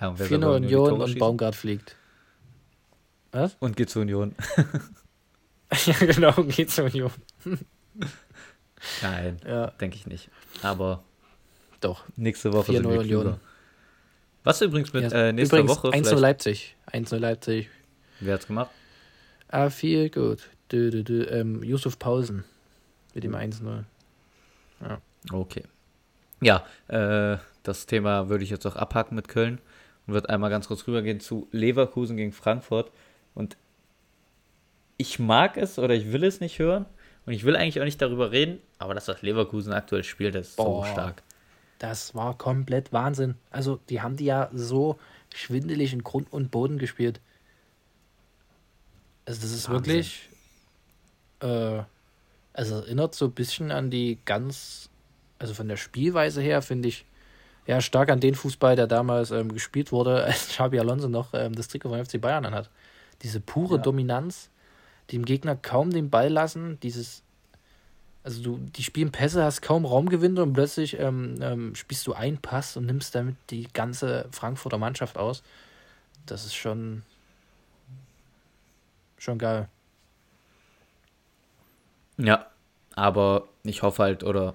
Ja, 4-0 Union und Baumgart fliegt. Was? Und geht zur Union. ja, genau, geht zur Union. Nein, ja. denke ich nicht. Aber doch. Nächste Woche sind wir Union. Was übrigens mit ja, äh, nächster übrigens Woche? 1 Leipzig. 1 Leipzig. Wer hat's gemacht? Ah, viel gut. Du, ähm, Yusuf Paulsen mit dem 1-0. Ja. Okay. Ja, äh, das Thema würde ich jetzt auch abhaken mit Köln und würde einmal ganz kurz rübergehen zu Leverkusen gegen Frankfurt. Und ich mag es oder ich will es nicht hören und ich will eigentlich auch nicht darüber reden, aber das, was Leverkusen aktuell spielt, das ist Boah, so stark. Das war komplett Wahnsinn. Also, die haben die ja so schwindelig in Grund und Boden gespielt. Also, das ist Wahnsinn. wirklich. Äh, also erinnert so ein bisschen an die ganz, also von der Spielweise her finde ich ja stark an den Fußball, der damals ähm, gespielt wurde, als Xabi Alonso noch ähm, das Trikot von FC Bayern anhat. Diese pure ja. Dominanz, dem Gegner kaum den Ball lassen, dieses, also du, die spielen Pässe, hast kaum Raumgewinn und plötzlich ähm, ähm, spielst du einen Pass und nimmst damit die ganze Frankfurter Mannschaft aus. Das ist schon, schon geil. Ja, aber ich hoffe halt oder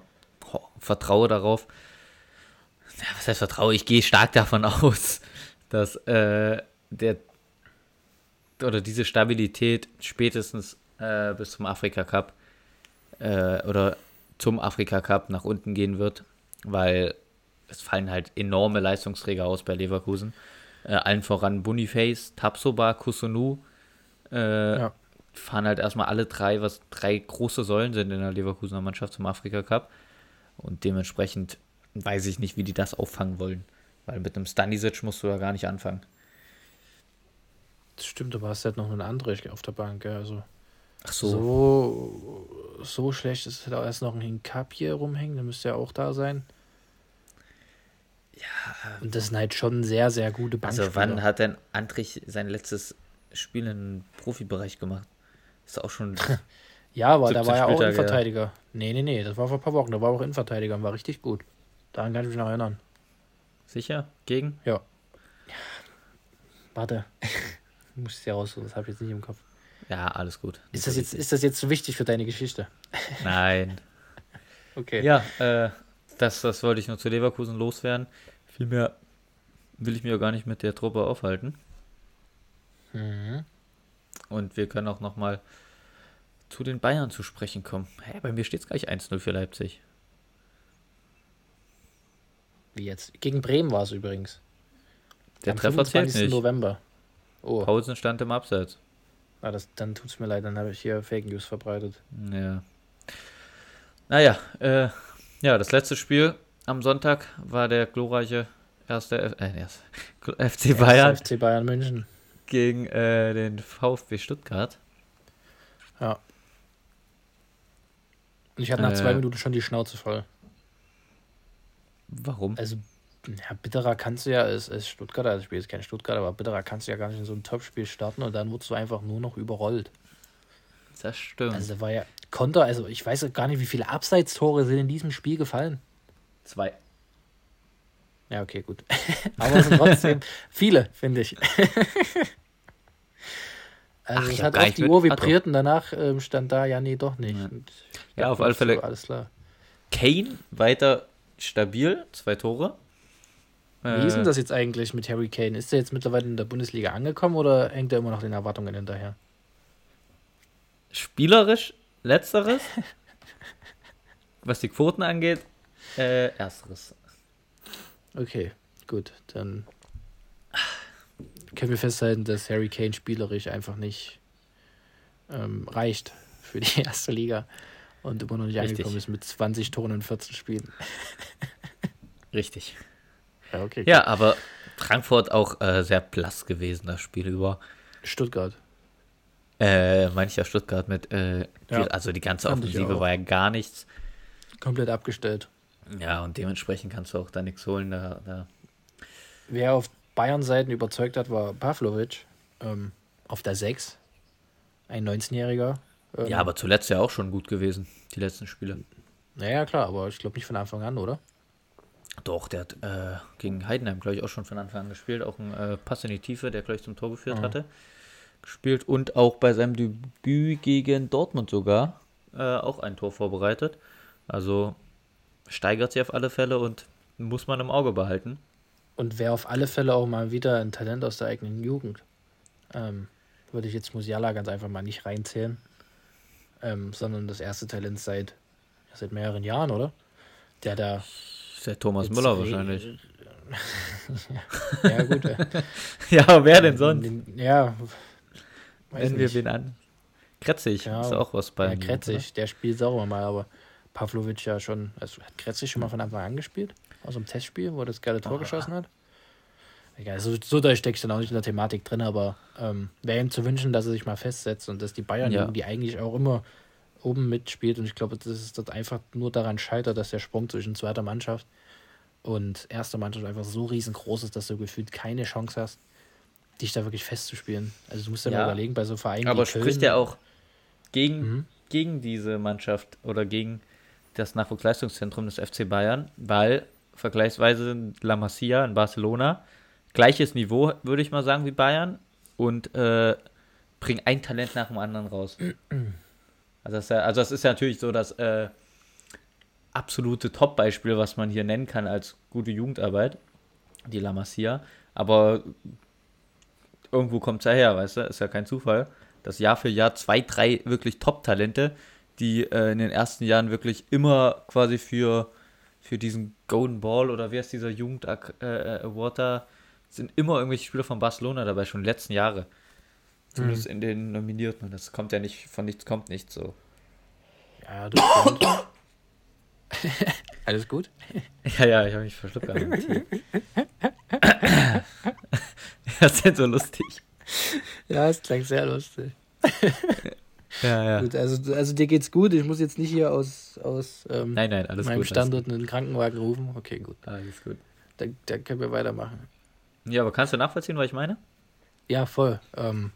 ho vertraue darauf. Ja, was heißt vertraue? Ich gehe stark davon aus, dass äh, der oder diese Stabilität spätestens äh, bis zum Afrika Cup äh, oder zum Afrika Cup nach unten gehen wird, weil es fallen halt enorme Leistungsträger aus bei Leverkusen. Äh, allen voran Boniface, Tapsoba, Kusunu. Äh, ja. Fahren halt erstmal alle drei, was drei große Säulen sind in der Leverkusener Mannschaft zum Afrika Cup. Und dementsprechend weiß ich nicht, wie die das auffangen wollen. Weil mit einem Stanisic musst du ja gar nicht anfangen. Das stimmt, aber hast halt noch einen Andrich auf der Bank, ja, also. Ach so. So, so schlecht ist halt auch erst noch ein Hinkap hier rumhängen, der müsste ja auch da sein. Ja. Und das sind halt schon sehr, sehr gute Bankspieler. Also wann hat denn Andrich sein letztes Spiel im Profibereich gemacht? Ist auch schon. ja, aber da war ja auch Innenverteidiger. Nee, nee, nee, das war vor ein paar Wochen. Da war auch Innenverteidiger und war richtig gut. Daran kann ich mich noch erinnern. Sicher? Gegen? Ja. Warte. muss ich ja raussuchen, das habe ich jetzt nicht im Kopf. Ja, alles gut. Ist das, jetzt, ist das jetzt so wichtig für deine Geschichte? Nein. okay. Ja, äh, das, das wollte ich nur zu Leverkusen loswerden. Vielmehr will ich mir gar nicht mit der Truppe aufhalten. Mhm. Und wir können auch nochmal zu den Bayern zu sprechen kommen. Hey, bei mir steht es gleich 1-0 für Leipzig. Wie jetzt? Gegen Bremen war es übrigens. Der Am Treffer zählt nicht. November. Oh. Pausen stand im Abseits. Ah, das, dann tut es mir leid, dann habe ich hier Fake News verbreitet. Ja. Naja, äh, ja, das letzte Spiel am Sonntag war der glorreiche erste, äh, erste FC Bayern. FC Bayern München. Gegen äh, den VfB Stuttgart. Ja. Und ich hatte nach äh, zwei Minuten schon die Schnauze voll. Warum? Also ja, bitterer kannst du ja als, als Stuttgarter, also ich jetzt kein Stuttgarter, aber bitterer kannst du ja gar nicht in so ein Topspiel starten und dann wurdest du einfach nur noch überrollt. Das stimmt. Also da war ja Konter, also ich weiß gar nicht, wie viele Abseitstore sind in diesem Spiel gefallen. Zwei. Ja, okay, gut. aber es sind trotzdem viele, finde ich. also Ach, es hat auf die Uhr vibriert und danach ähm, stand da, ja, nee, doch nicht. Ja, ja auf alle Fälle. So, alles klar. Kane weiter stabil, zwei Tore. Wie ist denn äh. das jetzt eigentlich mit Harry Kane? Ist er jetzt mittlerweile in der Bundesliga angekommen oder hängt er immer noch den Erwartungen hinterher? Spielerisch letzteres. Was die Quoten angeht, äh, ersteres. Okay, gut. Dann können wir festhalten, dass Harry Kane spielerisch einfach nicht ähm, reicht für die erste Liga und immer noch nicht Richtig. angekommen ist mit 20 Toren in 14 Spielen. Richtig. Ja, okay. Ja, aber Frankfurt auch äh, sehr blass gewesen, das Spiel über. Stuttgart. Äh, meine ich ja Stuttgart mit, äh, ja, also die ganze Offensive war ja gar nichts. Komplett abgestellt. Ja, und dementsprechend kannst du auch da nichts holen. Da, da. Wer auf Bayern-Seiten überzeugt hat, war Pavlovic ähm, auf der 6. Ein 19-Jähriger. Ähm, ja, aber zuletzt ja auch schon gut gewesen, die letzten Spiele. Naja, klar, aber ich glaube nicht von Anfang an, oder? Doch, der hat äh, gegen Heidenheim, glaube ich, auch schon von Anfang an gespielt. Auch ein äh, Pass in die Tiefe, der gleich zum Tor geführt mhm. hatte. Gespielt und auch bei seinem Debüt gegen Dortmund sogar äh, auch ein Tor vorbereitet. Also steigert sich auf alle Fälle und muss man im Auge behalten. Und wäre auf alle Fälle auch mal wieder ein Talent aus der eigenen Jugend. Ähm, würde ich jetzt Musiala ganz einfach mal nicht reinzählen. Ähm, sondern das erste Talent seit, seit mehreren Jahren, oder? Der da der Thomas Müller wahrscheinlich. ja, gut. ja, wer denn sonst? Ja. Wenn wir wen an. Kretzig ja, ist auch was bei. Ja, Kretzig, der spielt auch immer mal, aber Pavlovic ja schon. Also hat Kretzig schon mal von Anfang an gespielt? Aus dem Testspiel, wo er das geile Tor oh. geschossen hat? Egal, so, so da steckt dann auch nicht in der Thematik drin, aber ähm, wäre ihm zu wünschen, dass er sich mal festsetzt und dass die Bayern, ja. die eigentlich auch immer oben mitspielt. Und ich glaube, dass es dort einfach nur daran scheitert, dass der Sprung zwischen zweiter Mannschaft und erster Mannschaft einfach so riesengroß ist, dass du gefühlt keine Chance hast, dich da wirklich festzuspielen. Also du musst dir ja, mal überlegen, bei so Vereinen. Aber spricht ja auch gegen, mhm. gegen diese Mannschaft oder gegen das Nachwuchsleistungszentrum des FC Bayern, weil vergleichsweise La Masia in Barcelona gleiches Niveau, würde ich mal sagen, wie Bayern und äh, bringen ein Talent nach dem anderen raus. Also das, also das ist ja natürlich so das äh, absolute Top-Beispiel, was man hier nennen kann als gute Jugendarbeit, die La Masia. Aber irgendwo kommt es ja her, weißt du? Ist ja kein Zufall, dass Jahr für Jahr zwei, drei wirklich Top-Talente, die äh, in den ersten Jahren wirklich immer quasi für, für diesen Golden Ball oder wie heißt dieser Jugend äh, äh, Award da, sind immer irgendwelche Spieler von Barcelona dabei, schon die letzten Jahre. Zumindest mhm. in den Nominierten. Und das kommt ja nicht, von nichts kommt nichts so. Ja, du Alles gut? Ja, ja, ich habe mich verschluckt. das ist denn so lustig. Ja, es klang sehr lustig. ja, ja. Gut, also, also dir geht's gut. Ich muss jetzt nicht hier aus, aus ähm, nein, nein, alles meinem gut, Standort einen Krankenwagen rufen. Okay, gut. Alles gut. Dann, dann können wir weitermachen. Ja, aber kannst du nachvollziehen, was ich meine? Ja, voll. Ähm,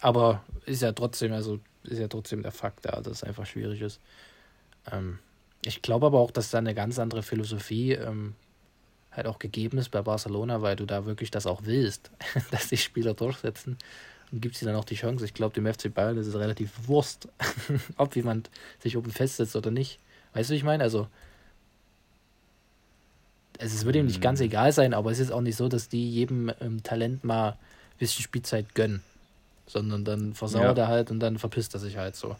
aber ist ja trotzdem, also ist ja trotzdem der Fakt da, dass es einfach schwierig ist. Ähm, ich glaube aber auch, dass da eine ganz andere Philosophie ähm, halt auch gegeben ist bei Barcelona, weil du da wirklich das auch willst, dass die Spieler durchsetzen gibt sie dann auch die Chance. Ich glaube, dem FC Bayern ist es relativ Wurst, ob jemand sich oben festsetzt oder nicht. Weißt du, wie ich meine? Also, es würde ihm nicht ganz mhm. egal sein, aber es ist auch nicht so, dass die jedem ähm, Talent mal ein bisschen Spielzeit gönnen, sondern dann versauert ja. er halt und dann verpisst er sich halt so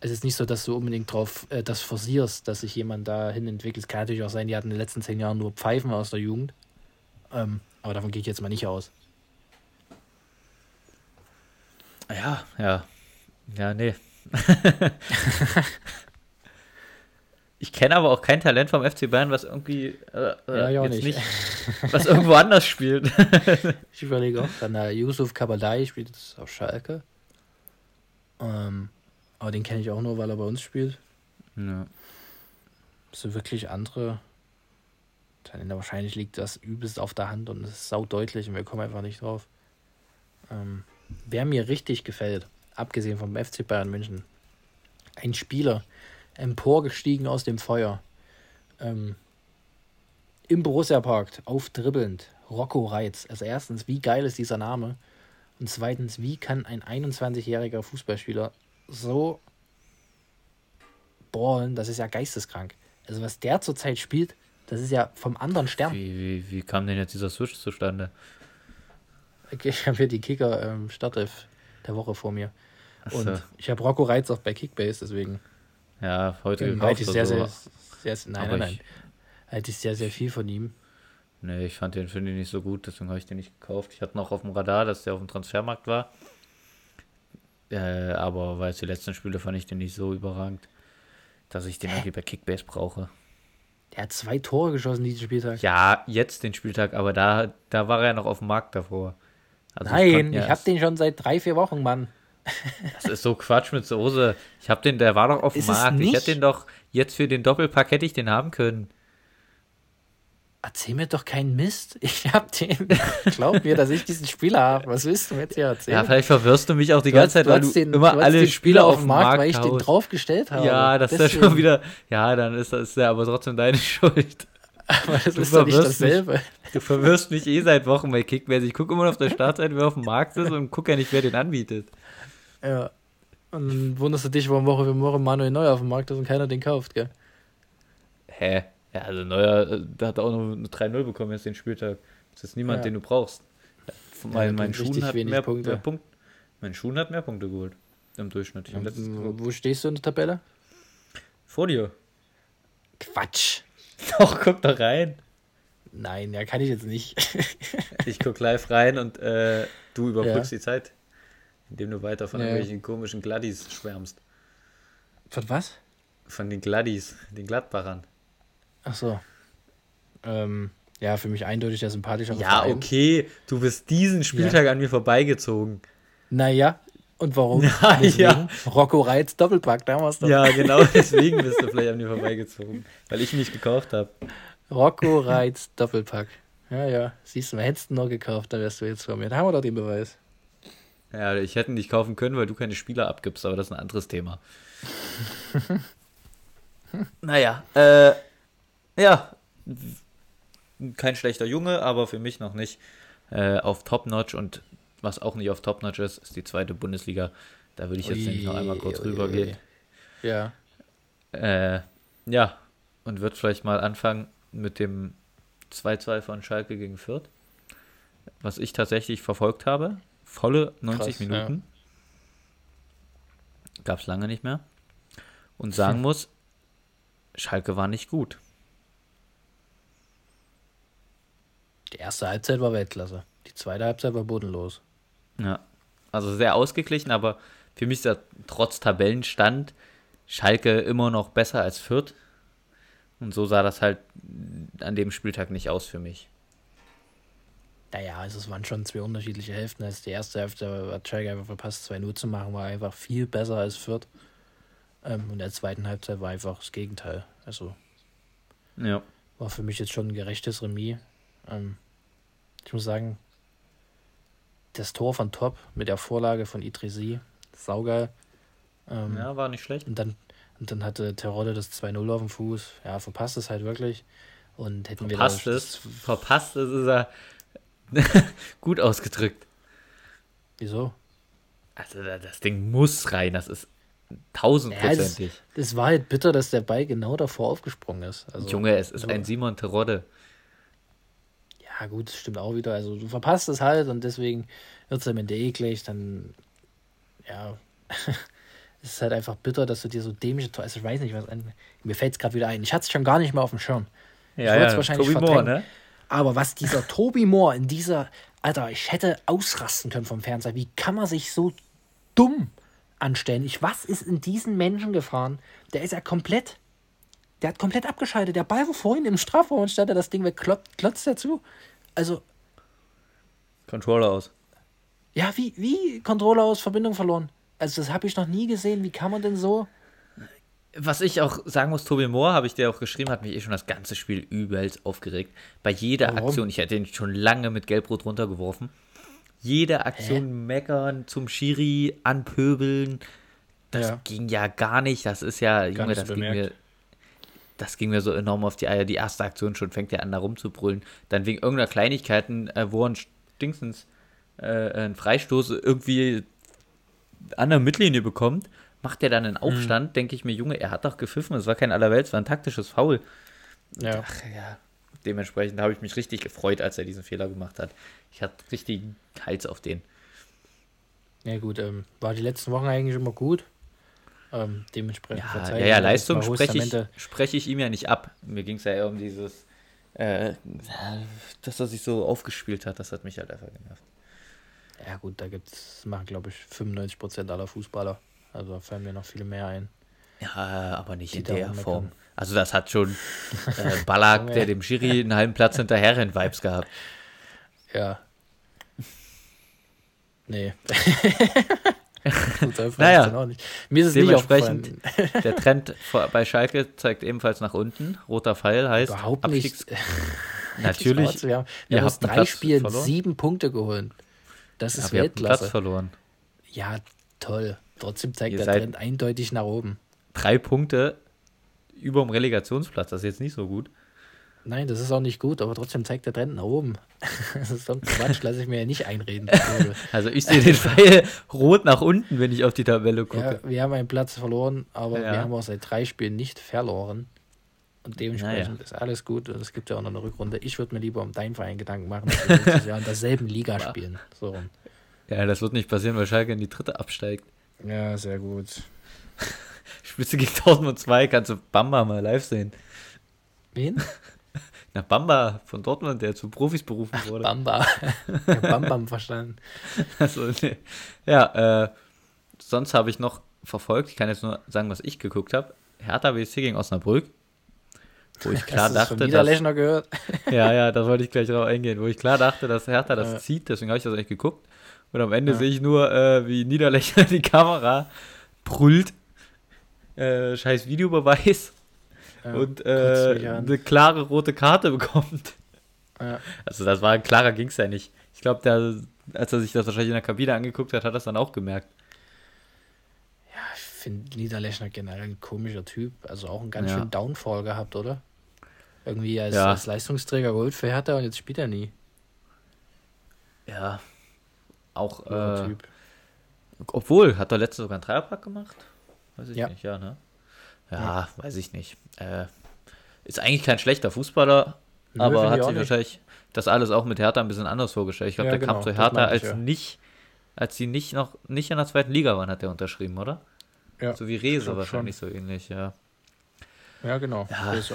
es ist nicht so, dass du unbedingt drauf äh, das forcierst, dass sich jemand dahin entwickelt. Es kann natürlich auch sein, die hatten in den letzten zehn Jahren nur Pfeifen aus der Jugend. Ähm, aber davon gehe ich jetzt mal nicht aus. Ja, ja. Ja, nee. ich kenne aber auch kein Talent vom FC Bayern, was irgendwie äh, äh ja, jetzt nicht. nicht was irgendwo anders spielt. ich überlege auch, dann der Yusuf Kabadai spielt jetzt auf Schalke. Ähm, aber den kenne ich auch nur, weil er bei uns spielt. Ja. So wirklich andere Talente. Wahrscheinlich liegt das übelst auf der Hand und es ist saudeutlich und wir kommen einfach nicht drauf. Ähm, wer mir richtig gefällt, abgesehen vom FC Bayern München, ein Spieler, emporgestiegen aus dem Feuer. Ähm, Im Borussia Park, aufdribbelnd, Rocco Reitz. Also erstens, wie geil ist dieser Name? Und zweitens, wie kann ein 21-jähriger Fußballspieler so ballen, das ist ja geisteskrank. Also was der zurzeit spielt, das ist ja vom anderen Stern. Wie, wie, wie kam denn jetzt dieser Switch zustande? Okay, ich habe hier die Kicker ähm, Startelf der Woche vor mir. Und so. ich habe Rocco Reitz auch bei Kickbase, deswegen. Ja, heute ähm, halte ich sehr, sehr, sehr, sehr, nein, nein, nein. Halte ich sehr, sehr viel von ihm. Nee, ich fand den, finde ich nicht so gut, deswegen habe ich den nicht gekauft. Ich hatte noch auf dem Radar, dass der auf dem Transfermarkt war. Äh, aber weil es die letzten Spiele fand ich den nicht so überragend, dass ich den irgendwie bei Kickbase brauche. Der hat zwei Tore geschossen diesen Spieltag. Ja, jetzt den Spieltag, aber da, da war er noch auf dem Markt davor. Also Nein, ich, ich habe den schon seit drei, vier Wochen, Mann. Das ist so Quatsch mit Soße. Ich habe den, der war doch auf dem Markt. Ich hätte den doch jetzt für den Doppelpack hätte ich den haben können. Erzähl mir doch keinen Mist. Ich hab den. Glaub mir, dass ich diesen Spieler habe. Was willst du mir jetzt hier erzählen? Ja, vielleicht verwirrst du mich auch die ganze Zeit, weil du den, immer du alle Spieler auf dem Markt, Markt weil ich den draufgestellt habe. Ja, das Deswegen. ist ja schon wieder. Ja, dann ist das ja aber trotzdem deine Schuld. Aber das du ist doch nicht dasselbe. Mich, du verwirrst mich eh seit Wochen bei Kickbase. Ich gucke immer auf der Startseite, wer auf dem Markt ist und gucke ja nicht, wer den anbietet. Ja. Und dann wunderst du dich, warum Woche für Woche Manuel Neuer auf dem Markt ist und keiner den kauft, gell? Hä? Ja, also Neuer, äh, der hat auch noch eine 3-0 bekommen jetzt den Spieltag. Das ist niemand, ja. den du brauchst. Mein, mein Schuhen hat mehr Punkte. Mehr Punkt, mein Schuhen hat mehr Punkte geholt. Im Durchschnitt. Ja, wo stehst du in der Tabelle? Vor dir. Quatsch. Doch, guck doch rein. Nein, ja, kann ich jetzt nicht. ich guck live rein und äh, du überbrückst ja. die Zeit, indem du weiter von ja. irgendwelchen komischen Gladdies schwärmst. Von was? Von den Gladdies, den Gladbachern. Ach so. Ähm, ja, für mich eindeutig der sympathischere Ja, Verein. okay, du bist diesen Spieltag ja. an mir vorbeigezogen. Naja, und warum? Ja, ja. Rocco Reitz Doppelpack damals doch. Ja, genau, deswegen bist du vielleicht an mir vorbeigezogen, weil ich nicht gekauft habe. Rocco Reitz Doppelpack. Ja, ja, siehst du, hättest du noch gekauft, dann wärst du jetzt vor mir. Da haben wir doch den Beweis. Ja, ich hätte ihn nicht kaufen können, weil du keine Spieler abgibst, aber das ist ein anderes Thema. naja, äh, ja, kein schlechter Junge, aber für mich noch nicht äh, auf Top-Notch und was auch nicht auf Top-Notch ist, ist die zweite Bundesliga. Da würde ich jetzt ui, noch einmal kurz rübergehen. Ja. Äh, ja, und würde vielleicht mal anfangen mit dem 2-2 von Schalke gegen Fürth. was ich tatsächlich verfolgt habe. Volle 90 Krass, Minuten. Ja. Gab es lange nicht mehr. Und sagen muss, Schalke war nicht gut. Die erste Halbzeit war Weltklasse. Die zweite Halbzeit war bodenlos. Ja. Also sehr ausgeglichen, aber für mich ist ja trotz Tabellenstand Schalke immer noch besser als Fürth. Und so sah das halt an dem Spieltag nicht aus für mich. Naja, also es waren schon zwei unterschiedliche Hälften. Also die erste Hälfte hat Schalke einfach verpasst, 2-0 zu machen, war einfach viel besser als Fürth. Ähm, und in der zweiten Halbzeit war einfach das Gegenteil. Also ja. war für mich jetzt schon ein gerechtes Remis. Ähm, ich muss sagen, das Tor von Top mit der Vorlage von Idrisi, saugeil. Ähm, ja, war nicht schlecht. Und dann, und dann hatte Terodde das 2-0 auf dem Fuß. Ja, verpasst es halt wirklich. Und hätten verpasst wir das. Es, verpasst es ist er gut ausgedrückt. Wieso? Also das Ding muss rein, das ist tausendprozentig. Ja, es, war halt bitter, dass der Ball genau davor aufgesprungen ist. Also, Junge, es ist so. ein Simon Terodde. Ja, gut, das stimmt auch wieder. Also du verpasst es halt und deswegen wird es am Ende eklig. Dann, ja, es ist halt einfach bitter, dass du dir so dämliche Tor. Also ich weiß nicht, was. Mir fällt es gerade wieder ein. Ich hatte es schon gar nicht mehr auf dem Schirm. Ja, ich ja, wahrscheinlich Tobi Moore, ne? Aber was dieser Tobi Moore in dieser. Alter, ich hätte ausrasten können vom Fernseher. Wie kann man sich so dumm anstellen? Ich, was ist in diesen Menschen gefahren? Der ist ja komplett. Der hat komplett abgeschaltet. Der Ball war vorhin im Strafraum und statt er das Ding wegklotzt klotzt dazu. Also. Controller aus. Ja, wie, wie Controller aus Verbindung verloren. Also, das habe ich noch nie gesehen. Wie kann man denn so. Was ich auch sagen muss, Tobi Moore, habe ich dir auch geschrieben, hat mich eh schon das ganze Spiel übelst aufgeregt. Bei jeder Warum? Aktion, ich hätte ihn schon lange mit Gelbrot runtergeworfen. Jede Aktion Hä? meckern, zum Schiri anpöbeln. Das ja. ging ja gar nicht. Das ist ja, Junge, das ging mir das ging mir so enorm auf die Eier. Die erste Aktion schon fängt er an, da rumzubrüllen. Dann wegen irgendeiner Kleinigkeiten, äh, wo ein Stingsens äh, ein Freistoß irgendwie an der Mittellinie bekommt, macht er dann einen Aufstand, mhm. denke ich mir, Junge, er hat doch gepfiffen, es war kein Allerwelts, es war ein taktisches Foul. Ja. Ach ja, dementsprechend habe ich mich richtig gefreut, als er diesen Fehler gemacht hat. Ich hatte richtig Hals auf den. Ja gut, ähm, war die letzten Wochen eigentlich immer gut. Ähm, dementsprechend ja, ja, ja, Leistung spreche ich, spreche ich ihm ja nicht ab. Mir ging es ja eher um dieses, äh, dass er sich so aufgespielt hat, das hat mich halt einfach genervt. Ja gut, da gibt's, machen glaube ich 95% aller Fußballer. Also da fallen mir noch viele mehr ein. Ja, aber nicht in der Form. Also das hat schon äh, Ballack, der dem Schiri einen halben Platz hinterher rennt, Vibes gehabt. Ja. Nee. naja, mir ist es dementsprechend der Trend bei Schalke zeigt ebenfalls nach unten. Roter Pfeil heißt überhaupt Abstiegs nicht. Natürlich. Wir haben, wir haben aus drei Platz Spielen verloren. sieben Punkte geholt. Das ist ja, Weltklasse. Platz verloren. Ja, toll. Trotzdem zeigt Ihr der Trend eindeutig nach oben. Drei Punkte über dem Relegationsplatz. Das ist jetzt nicht so gut. Nein, das ist auch nicht gut, aber trotzdem zeigt der Trend nach oben. Das ist so ein Quatsch, lasse ich mir ja nicht einreden. also ich sehe den Pfeil rot nach unten, wenn ich auf die Tabelle gucke. Ja, wir haben einen Platz verloren, aber ja. wir haben auch seit drei Spielen nicht verloren. Und dementsprechend naja. ist alles gut. Und es gibt ja auch noch eine Rückrunde. Ich würde mir lieber um deinen Verein Gedanken machen, dass wir nächstes Jahr in derselben Liga spielen. So. Ja, das wird nicht passieren, weil Schalke in die dritte absteigt. Ja, sehr gut. Spitze gegen 1002 kannst du Bamba mal live sehen. Wen? Na, Bamba von Dortmund, der zu Profis berufen wurde. Bamba. Ich hab Bambam verstanden. Also, nee. Ja, äh, sonst habe ich noch verfolgt, ich kann jetzt nur sagen, was ich geguckt habe. Hertha BSC gegen Osnabrück. Wo ich klar Hast dachte, dass. gehört? ja, ja, da wollte ich gleich drauf eingehen. Wo ich klar dachte, dass Hertha das ja. zieht, deswegen habe ich das eigentlich geguckt. Und am Ende ja. sehe ich nur, äh, wie Niederlechner die Kamera brüllt. Äh, scheiß Videobeweis und äh, eine klare rote Karte bekommt. Ja. Also das war klarer ging es ja nicht. Ich glaube, als er sich das wahrscheinlich in der Kabine angeguckt hat, hat er es dann auch gemerkt. Ja, ich finde Niederlechner generell ein komischer Typ. Also auch einen ganz ja. schönen Downfall gehabt, oder? Irgendwie als, ja. als Leistungsträger geholt für Hertha und jetzt spielt er nie. Ja. Auch, äh, typ. obwohl, hat er letzte sogar einen Dreierpack gemacht? Weiß ich ja. nicht, ja, ne? Ja, ja, weiß ich nicht. Äh, ist eigentlich kein schlechter Fußballer. Nö, aber hat sich wahrscheinlich das alles auch mit Hertha ein bisschen anders vorgestellt. Ich glaube, ja, der genau, kam zu Hertha, als ja. nicht, als sie nicht noch nicht in der zweiten Liga waren, hat er unterschrieben, oder? Ja. So wie Rese wahrscheinlich schon. so ähnlich, ja. Ja, genau. Ja, es,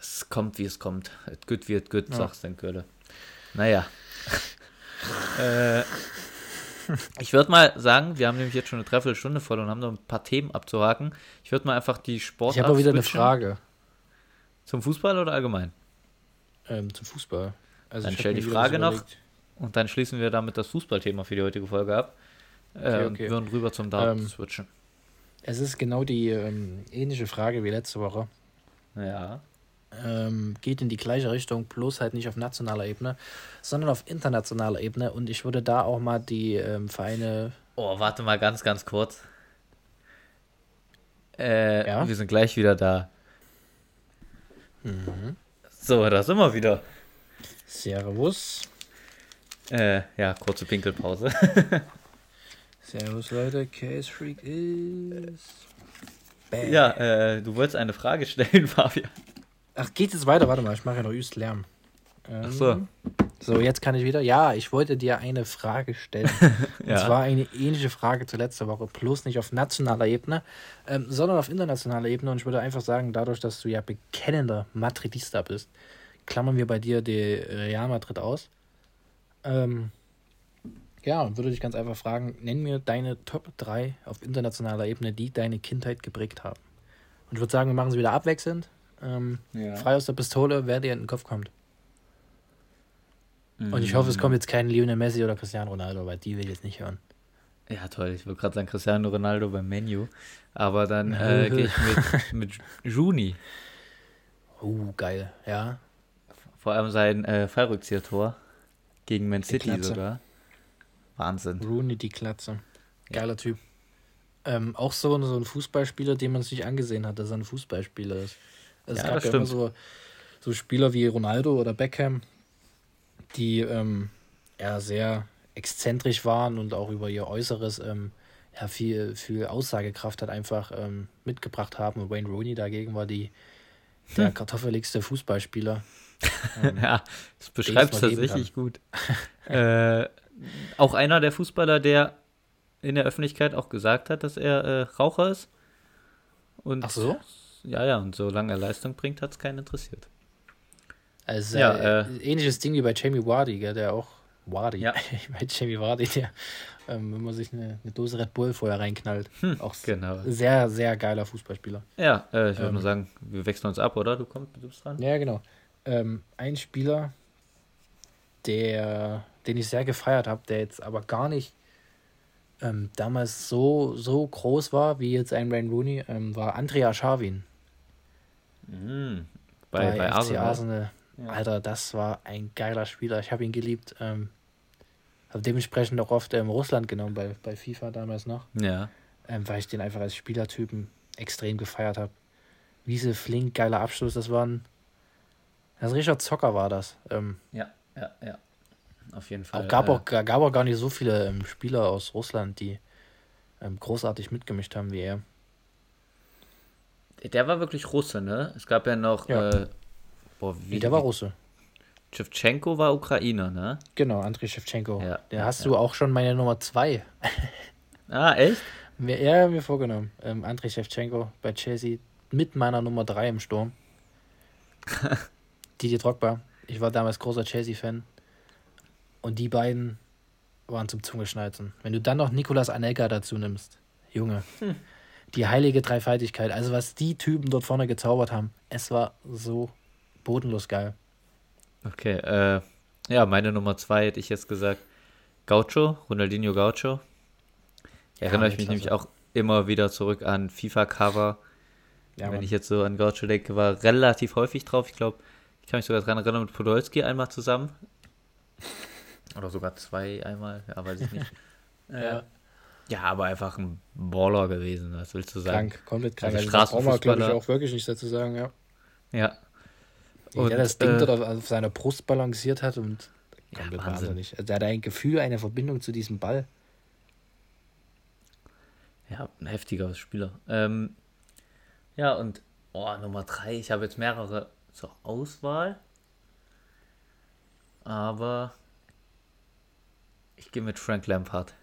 es, kommt, wie es kommt. Es gut wird gut, ja. sagst du in Kölle. Naja. äh, ich würde mal sagen, wir haben nämlich jetzt schon eine Dreiviertelstunde voll und haben noch ein paar Themen abzuhaken. Ich würde mal einfach die Sport. Ich habe wieder eine Frage. Zum Fußball oder allgemein? Ähm, zum Fußball. Also dann stell die Frage noch und dann schließen wir damit das Fußballthema für die heutige Folge ab. Okay, okay. Und würden rüber zum Dart ähm, switchen. Es ist genau die ähm, ähnliche Frage wie letzte Woche. Ja. Ähm, geht in die gleiche Richtung, bloß halt nicht auf nationaler Ebene, sondern auf internationaler Ebene. Und ich würde da auch mal die ähm, Vereine. Oh, warte mal ganz, ganz kurz. Äh, ja? Wir sind gleich wieder da. Mhm. So, da sind wir wieder. Servus. Äh, ja, kurze Pinkelpause. Servus Leute, Case Freak ist. Bam. Ja, äh, du wolltest eine Frage stellen, Fabian. Ach, geht es weiter? Warte mal, ich mache ja noch üst Lärm. Ähm, Ach so. So, jetzt kann ich wieder. Ja, ich wollte dir eine Frage stellen. ja. Und zwar eine ähnliche Frage zu letzter Woche, bloß nicht auf nationaler Ebene, ähm, sondern auf internationaler Ebene. Und ich würde einfach sagen, dadurch, dass du ja bekennender Madridista bist, klammern wir bei dir die Real Madrid aus. Ähm, ja, und würde dich ganz einfach fragen, nenn mir deine Top 3 auf internationaler Ebene, die deine Kindheit geprägt haben. Und ich würde sagen, wir machen sie wieder abwechselnd. Ähm, ja. Frei aus der Pistole, wer dir in den Kopf kommt. Mhm. Und ich hoffe, es kommt jetzt kein Lionel Messi oder Cristiano Ronaldo, weil die will ich jetzt nicht hören. Ja, toll. Ich wollte gerade sagen Cristiano Ronaldo beim Menu. Aber dann äh, gehe ich mit, mit Juni. Uh, geil, ja. Vor allem sein äh, Fallrückzieher-Tor gegen Man City sogar. Wahnsinn. Rooney, die Klatze. Geiler ja. Typ. Ähm, auch so, so ein Fußballspieler, den man sich angesehen hat, dass er ein Fußballspieler ist. Also ja, es gab ja immer so, so Spieler wie Ronaldo oder Beckham, die ähm, ja sehr exzentrisch waren und auch über ihr Äußeres ähm, ja, viel, viel Aussagekraft hat einfach ähm, mitgebracht haben. Und Wayne Rooney dagegen war die, der hm. kartoffeligste Fußballspieler. Ähm, ja, das beschreibt es tatsächlich gut. äh, auch einer der Fußballer, der in der Öffentlichkeit auch gesagt hat, dass er äh, Raucher ist. Und Ach so? Ja, ja, und solange er Leistung bringt, hat es keinen interessiert. Also ja, äh, äh, ähnliches Ding wie bei Jamie Wardy, gell, der auch Wardy, ja. bei Jamie Wardy, der, ähm, wenn man sich eine, eine, Dose Red Bull vorher reinknallt, hm, auch genau. sehr, sehr geiler Fußballspieler. Ja, äh, ich würde ähm, nur sagen, wir wechseln uns ab, oder? Du kommst, du bist dran. Ja, genau. Ähm, ein Spieler, der, den ich sehr gefeiert habe, der jetzt aber gar nicht ähm, damals so, so groß war wie jetzt ein Wayne Rooney, ähm, war Andrea Scharwin. Mhm. Bei, bei, bei Arsenal. Arsenal. Ja. Alter, das war ein geiler Spieler. Ich habe ihn geliebt. Ähm, habe dementsprechend auch oft ähm, Russland genommen bei, bei FIFA damals noch. Ja. Ähm, weil ich den einfach als Spielertypen extrem gefeiert habe. Wiese, flink, geiler Abschluss. Das war ein. Das Richard Zocker war das. Ähm, ja, ja, ja. Auf jeden Fall. Auch gab, äh, auch, gab auch gar nicht so viele ähm, Spieler aus Russland, die ähm, großartig mitgemischt haben wie er. Der war wirklich Russe, ne? Es gab ja noch. Ja. Äh, boah, wie, der war Russe. Shevchenko war Ukrainer, ne? Genau, Andrei Shevchenko. Ja, Der hast ja. du auch schon meine Nummer 2. ah, echt? Mir, ja, mir vorgenommen. Ähm, Andrei Shevchenko bei Chelsea mit meiner Nummer 3 im Sturm. Didier Drogba. Ich war damals großer Chelsea-Fan. Und die beiden waren zum Zungeschnalzen. Wenn du dann noch Nicolas Anelka dazu nimmst, Junge. Hm die heilige Dreifaltigkeit. Also was die Typen dort vorne gezaubert haben, es war so bodenlos geil. Okay, äh, ja, meine Nummer zwei hätte ich jetzt gesagt Gaucho, Ronaldinho Gaucho. Ja, Erinnere ich mich nämlich auch immer wieder zurück an FIFA-Cover. Ja, Wenn ich jetzt so an Gaucho denke, war relativ häufig drauf. Ich glaube, ich kann mich sogar daran erinnern mit Podolski einmal zusammen. Oder sogar zwei einmal, ja, weiß ich nicht. ja. Ja, aber einfach ein Baller gewesen, was willst du sagen? Krank, komplett krank. Also braucht man, glaube ich, auch wirklich nichts dazu sagen, ja. Ja. Und, der das Ding äh, dort auf, auf, seiner Brust balanciert hat und komplett ja, wahnsinnig. Also der hat ein Gefühl, eine Verbindung zu diesem Ball. Ja, ein heftiger Spieler. Ähm, ja, und oh, Nummer drei, ich habe jetzt mehrere zur Auswahl. aber ich gehe mit Frank Lampard.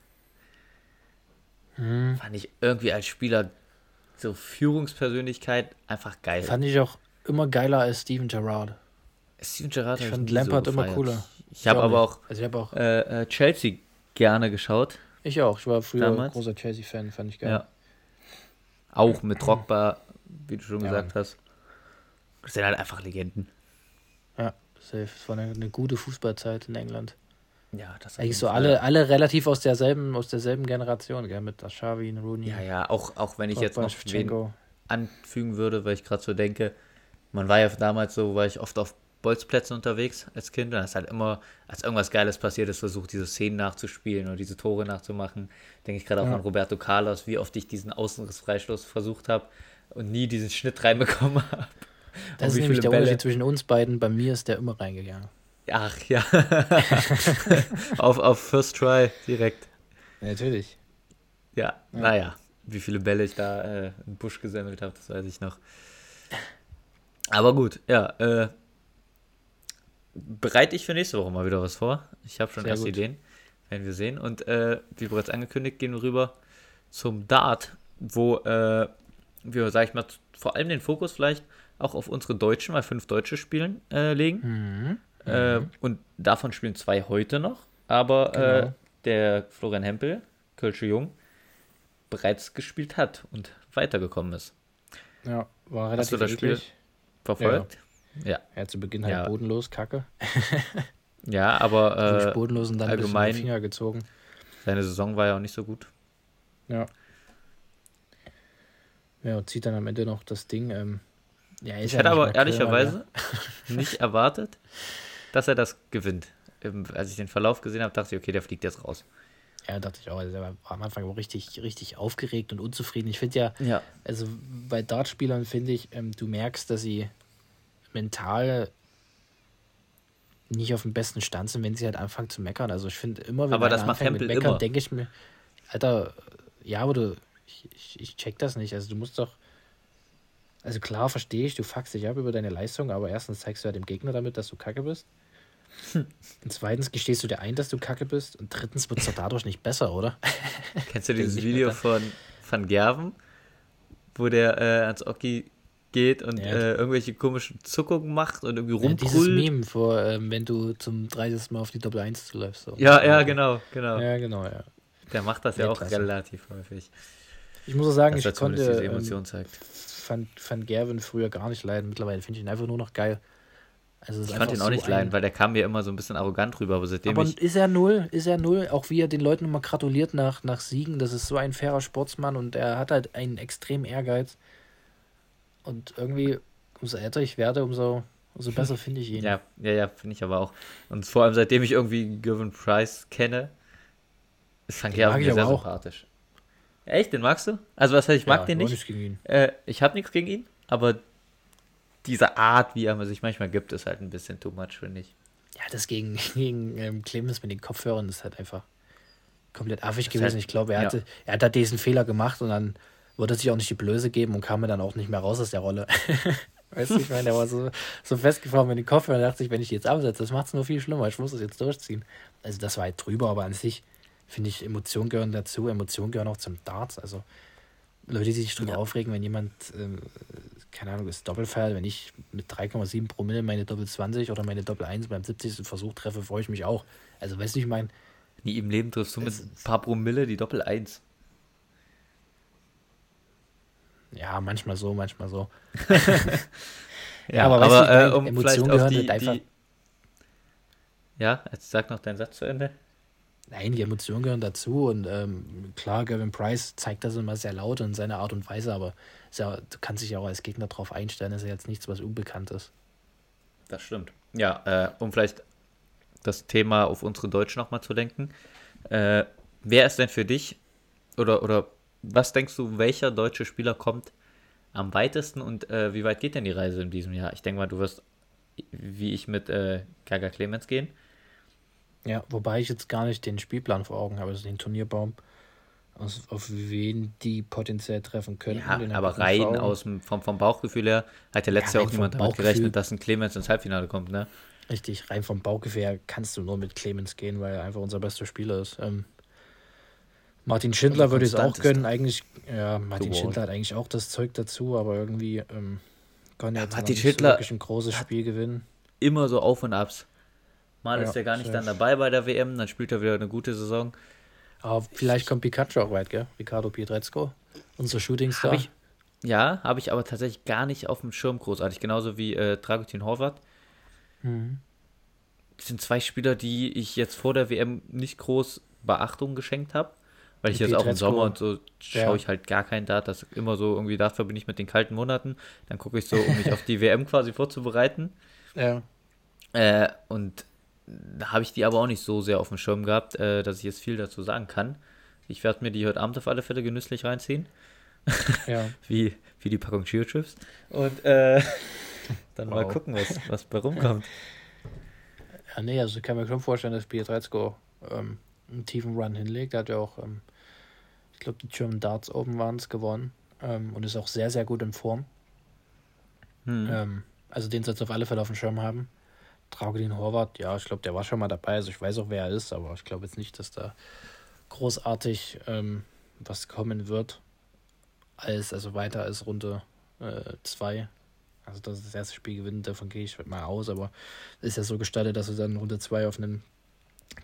Hm. Fand ich irgendwie als Spieler so Führungspersönlichkeit einfach geil. Fand ich auch immer geiler als Steven Gerrard. Steven Gerrard ich fand Lampard so immer cooler. Ich habe aber auch, also hab auch äh, äh, Chelsea gerne geschaut. Ich auch. Ich war früher damals. großer Chelsea-Fan, fand ich geil. Ja. Auch mit Drogba, wie du schon ja, gesagt hast. Das sind halt einfach Legenden. Ja, safe. Es war eine, eine gute Fußballzeit in England. Ja, das Eigentlich so alle, alle relativ aus derselben, aus derselben Generation, gell, mit Ashavi, Rooney. Ja, ja, auch, auch wenn ich jetzt noch wen anfügen würde, weil ich gerade so denke, man war ja damals so, war ich oft auf Bolzplätzen unterwegs als Kind und hast halt immer, als irgendwas Geiles passiert ist, versucht, diese Szenen nachzuspielen oder diese Tore nachzumachen. Denke ich gerade auch ja. an Roberto Carlos, wie oft ich diesen Außenrissfreistoß versucht habe und nie diesen Schnitt reinbekommen habe. Das ist nämlich der Bälle. Unterschied zwischen uns beiden. Bei mir ist der immer reingegangen. Ach ja. auf, auf First Try direkt. natürlich. Ja, ja, naja. Wie viele Bälle ich da äh, im Busch gesammelt habe, das weiß ich noch. Aber gut, ja. Äh, bereite ich für nächste Woche mal wieder was vor. Ich habe schon Sehr erste gut. Ideen. Werden wir sehen. Und äh, wie bereits angekündigt, gehen wir rüber zum Dart, wo äh, wir, sag ich mal, vor allem den Fokus vielleicht auch auf unsere Deutschen, weil fünf Deutsche spielen, äh, legen. Mhm. Äh, mhm. und davon spielen zwei heute noch. Aber äh, genau. der Florian Hempel, Kölsche Jung, bereits gespielt hat und weitergekommen ist. Ja, war relativ Hast du das Spiel verfolgt? Ja. ja. ja zu Beginn halt ja. bodenlos, Kacke. ja, aber äh, bodenlos und dann allgemein Finger gezogen. Seine Saison war ja auch nicht so gut. Ja. Ja, und zieht dann am Ende noch das Ding. Ähm, ja, ich hätte aber ehrlicherweise nicht erwartet, dass er das gewinnt. Als ich den Verlauf gesehen habe, dachte ich, okay, der fliegt jetzt raus. Ja, dachte ich auch. Also er war am Anfang auch richtig, richtig aufgeregt und unzufrieden. Ich finde ja, ja, also bei Dartspielern finde ich, ähm, du merkst, dass sie mental nicht auf dem besten Stand sind, wenn sie halt anfangen zu meckern. Also ich finde immer, wenn aber das macht Hempel mit meckern, denke ich mir, Alter, ja, aber du, ich, ich, ich check das nicht. Also du musst doch, also klar verstehe ich, du fuckst dich ab über deine Leistung, aber erstens zeigst du ja dem Gegner damit, dass du kacke bist. Und zweitens gestehst du dir ein, dass du kacke bist. Und drittens wird es doch dadurch nicht besser, oder? Kennst du dieses Video von Van Gerven, wo der äh, ans Oki geht und ja. äh, irgendwelche komischen Zuckungen macht und irgendwie rumbrüllt. Ja, dieses Meme, vor, ähm, wenn du zum 30. Mal auf die Doppel 1 zuläufst. So. Ja, ja, genau, genau. Ja, genau, ja. Der macht das ja, ja auch klasse. relativ häufig. Ich muss auch sagen, ich konnte diese Emotion ähm, zeigt. Van, Van Gerven früher gar nicht leiden. Mittlerweile finde ich ihn einfach nur noch geil. Also ich konnte ihn auch so nicht leiden, weil der kam mir immer so ein bisschen arrogant rüber, aber seitdem aber ich ist er null, ist er null, auch wie er den Leuten immer gratuliert nach, nach Siegen, das ist so ein fairer Sportsmann und er hat halt einen extremen Ehrgeiz und irgendwie, umso älter ich werde, umso, umso besser finde ich ihn. Ja, ja, ja, finde ich aber auch. Und vor allem seitdem ich irgendwie Gavin Price kenne, ist Van Gerven mir sehr sympathisch. Echt, den magst du? Also was heißt, ich mag ja, den nicht. Äh, ich habe nichts gegen ihn, aber diese Art, wie er sich manchmal gibt, ist halt ein bisschen too much, finde ich. Ja, das gegen, gegen ähm, Clemens mit den Kopfhörern ist halt einfach komplett affig gewesen. Halt, ich glaube, er, hatte, ja. er hat da diesen Fehler gemacht und dann wollte er sich auch nicht die Blöße geben und kam mir dann auch nicht mehr raus aus der Rolle. weißt du, ich meine, er war so, so festgefahren mit den Kopfhörern und dachte sich, wenn ich die jetzt absetze, das macht es nur viel schlimmer. Ich muss das jetzt durchziehen. Also, das war halt drüber, aber an sich finde ich, Emotionen gehören dazu. Emotionen gehören auch zum Darts. Also, Leute, die sich drüber ja. aufregen, wenn jemand, äh, keine Ahnung, ist Doppelfall, wenn ich mit 3,7 Promille meine Doppel 20 oder meine Doppel 1 beim 70. Versuch treffe, freue ich mich auch. Also, weißt du, ich meine. Nie im Leben triffst du mit ein paar Promille die Doppel 1. Ja, manchmal so, manchmal so. ja, aber, aber du, äh, um Emotionen auf die, einfach. Die... Ja, jetzt sag noch deinen Satz zu Ende. Nein, die Emotionen gehören dazu und ähm, klar, Gavin Price zeigt das immer sehr laut in seiner Art und Weise, aber ja, du kannst dich ja auch als Gegner darauf einstellen, das ist ja jetzt nichts, was unbekannt ist. Das stimmt. Ja, äh, um vielleicht das Thema auf unsere Deutschen nochmal zu lenken. Äh, wer ist denn für dich oder, oder was denkst du, welcher deutsche Spieler kommt am weitesten und äh, wie weit geht denn die Reise in diesem Jahr? Ich denke mal, du wirst wie ich mit äh, Gaga Clemens gehen. Ja, wobei ich jetzt gar nicht den Spielplan vor Augen habe, also den Turnierbaum, aus, auf wen die potenziell treffen könnten. Ja, aber rein aus dem, vom, vom Bauchgefühl her hat ja letztes ja, Jahr auch niemand damit gerechnet, dass ein Clemens ins Halbfinale kommt, ne? Richtig, rein vom Bauchgefühl her kannst du nur mit Clemens gehen, weil er einfach unser bester Spieler ist. Ähm, Martin Schindler würde ich es auch gönnen. Eigentlich, ja, Martin geworden. Schindler hat eigentlich auch das Zeug dazu, aber irgendwie ähm, kann ja, Martin Schindler so wirklich ein großes Spiel gewinnen. Immer so Auf und Abs. Mal ja, ist er gar nicht dann dabei bei der WM, dann spielt er wieder eine gute Saison. Aber vielleicht kommt Pikachu auch weit, gell? Ricardo Pietrezco, unser Shootingstar. Hab ich, ja, habe ich aber tatsächlich gar nicht auf dem Schirm großartig. Genauso wie äh, Dragutin Horvath. Mhm. Das sind zwei Spieler, die ich jetzt vor der WM nicht groß Beachtung geschenkt habe. Weil ich jetzt auch im Sommer und so schaue ja. ich halt gar keinen Dart. Das immer so irgendwie dafür bin ich mit den kalten Monaten. Dann gucke ich so, um mich auf die WM quasi vorzubereiten. Ja. Äh, und habe ich die aber auch nicht so sehr auf dem Schirm gehabt, äh, dass ich jetzt viel dazu sagen kann. Ich werde mir die heute Abend auf alle Fälle genüsslich reinziehen. Ja. wie, wie die Packung Cheer Chips. Und äh, dann wow. mal gucken, was, was bei rumkommt. Ja, nee, also ich kann mir schon vorstellen, dass Pietrezco ähm, einen tiefen Run hinlegt. Er hat ja auch, ähm, ich glaube, die German Darts Open waren es gewonnen ähm, und ist auch sehr, sehr gut in Form. Hm. Ähm, also den sollst du auf alle Fälle auf dem Schirm haben. Traugedin Horvath, ja, ich glaube, der war schon mal dabei. Also ich weiß auch, wer er ist, aber ich glaube jetzt nicht, dass da großartig ähm, was kommen wird. Als, also weiter als Runde 2. Äh, also dass das erste Spiel gewinnt, davon gehe ich mal aus, aber es ist ja so gestaltet, dass du dann Runde 2 auf einen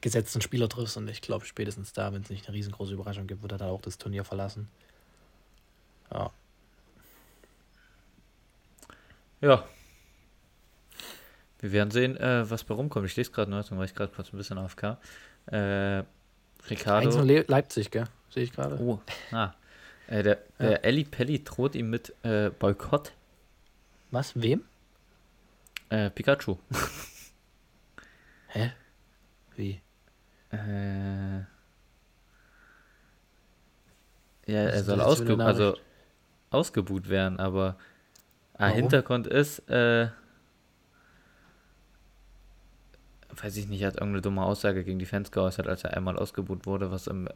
gesetzten Spieler triffst und ich glaube spätestens da, wenn es nicht eine riesengroße Überraschung gibt, wird er dann auch das Turnier verlassen. Ja. Ja. Wir werden sehen, äh, was bei rumkommt. Ich lese gerade noch, dann war ich gerade kurz ein bisschen AFK. Äh, Ricardo. Le Leipzig, gell? Sehe ich gerade. Oh, ah. Äh, der der ja. Elli Pelli droht ihm mit äh, Boykott. Was? Wem? Äh, Pikachu. Hä? Wie? Äh. Ja, er soll ausge also ausgebuht werden, aber ah, Hintergrund ist, äh, weiß ich nicht, hat irgendeine dumme Aussage gegen die Fans geäußert, als er einmal ausgebuht wurde, was im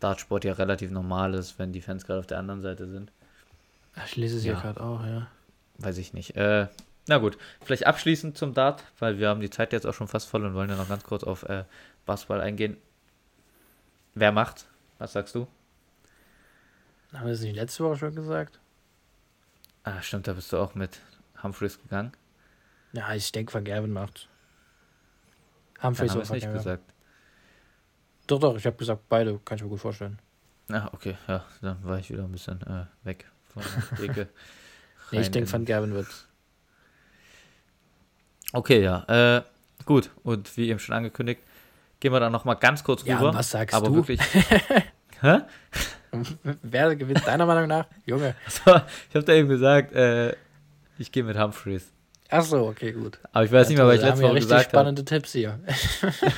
Dartsport ja relativ normal ist, wenn die Fans gerade auf der anderen Seite sind. Ich lese es ja, gerade auch, ja. Weiß ich nicht. Äh, na gut, vielleicht abschließend zum Dart, weil wir haben die Zeit jetzt auch schon fast voll und wollen ja noch ganz kurz auf äh, Basketball eingehen. Wer macht? Was sagst du? Haben wir es nicht letzte Woche schon gesagt? Ah, stimmt, da bist du auch mit Humphreys gegangen. Ja, ich denke, Van Gerben macht. Humphreys oder Van nicht gesagt. Doch, doch, ich habe gesagt, beide, kann ich mir gut vorstellen. Ah, okay, ja, dann war ich wieder ein bisschen äh, weg von der nee, ich denke, Van Gerben wird. Okay, ja, äh, gut. Und wie eben schon angekündigt, gehen wir dann nochmal ganz kurz ja, rüber. was sagst aber du? Wirklich, Hä? Wer gewinnt deiner Meinung nach? Junge. Also, ich habe da eben gesagt, äh, ich gehe mit Humphreys. Ach so, okay, gut. Aber ich weiß ja, nicht mehr, was ich letztes Mal gesagt habe. spannende Tipps hier.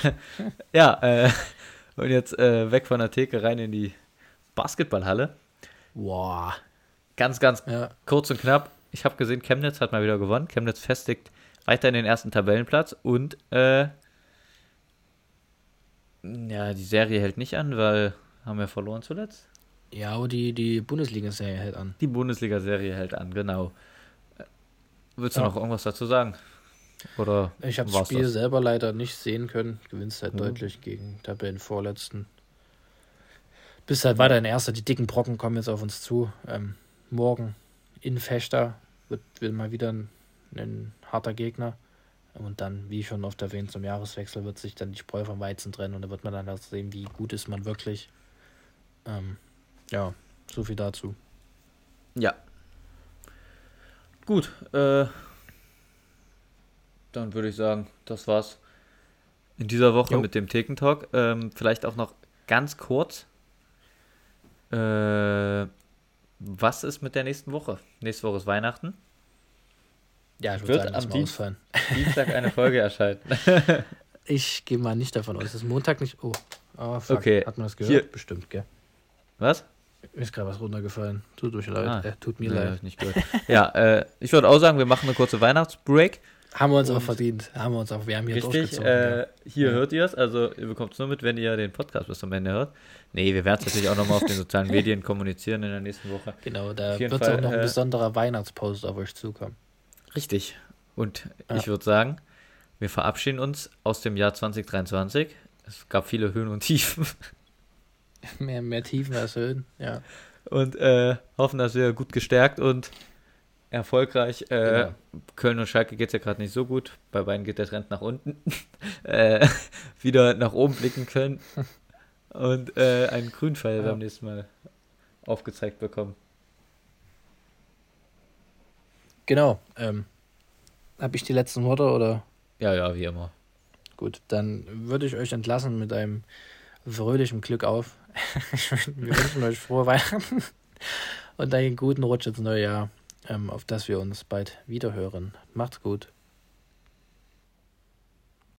ja, äh, und jetzt äh, weg von der Theke rein in die Basketballhalle. Boah. Ganz, ganz ja. kurz und knapp. Ich habe gesehen, Chemnitz hat mal wieder gewonnen. Chemnitz festigt weiter in den ersten Tabellenplatz und äh, ja, die Serie hält nicht an, weil haben wir verloren zuletzt. Ja, aber die, die Bundesliga-Serie hält an. Die Bundesliga-Serie hält an, genau. Willst du ja. noch irgendwas dazu sagen? Oder ich habe das Spiel das? selber leider nicht sehen können. Gewinnst halt mhm. deutlich gegen Tabellenvorletzten. Bist halt weiter in Erster. Die dicken Brocken kommen jetzt auf uns zu. Ähm, morgen in Fechter wird, wird mal wieder ein, ein, harter Gegner. Und dann, wie schon oft erwähnt, zum Jahreswechsel wird sich dann die Spreu vom Weizen trennen und da wird man dann auch sehen, wie gut ist man wirklich. Ähm, ja, so viel dazu. Ja. Gut, äh, dann würde ich sagen, das war's in dieser Woche jo. mit dem Thekentalk. Ähm, vielleicht auch noch ganz kurz. Äh, was ist mit der nächsten Woche? Nächste Woche ist Weihnachten. Ja, ich würde sagen, am Dienstag, Dienstag eine Folge erscheinen. ich gehe mal nicht davon aus. Es ist Montag nicht. Oh, oh fuck. okay. Hat man das gehört? Hier. Bestimmt, gell? Was? Mir ist gerade was runtergefallen. Tut euch leid. Ah, äh, tut mir nee, leid. Nicht gehört. ja, äh, ich würde auch sagen, wir machen eine kurze Weihnachtsbreak. Haben wir uns auch verdient. Haben wir uns auch, wir haben hier Richtig, äh, hier ja. hört ihr es, also ihr bekommt es nur mit, wenn ihr den Podcast bis zum Ende hört. Nee, wir werden es natürlich auch nochmal auf den sozialen Medien kommunizieren in der nächsten Woche. Genau, da wird auch noch ein äh, besonderer Weihnachtspost auf euch zukommen. Richtig. Und ja. ich würde sagen, Wir verabschieden uns aus dem Jahr 2023. Es gab viele Höhen und Tiefen. Mehr, mehr Tiefen als Höhen, ja. Und äh, hoffen, dass wir gut gestärkt und erfolgreich. Äh, genau. Köln und Schalke geht es ja gerade nicht so gut. Bei beiden geht der Trend nach unten. äh, wieder nach oben blicken können. Und äh, einen Grünpfeil ja. beim nächsten Mal aufgezeigt bekommen. Genau. Ähm, Habe ich die letzten Worte oder? Ja, ja, wie immer. Gut, dann würde ich euch entlassen mit einem fröhlichen Glück auf. Wir wünschen euch frohe Weihnachten und einen guten Rutsch ins neue Jahr, ähm, auf das wir uns bald wiederhören. Macht's gut.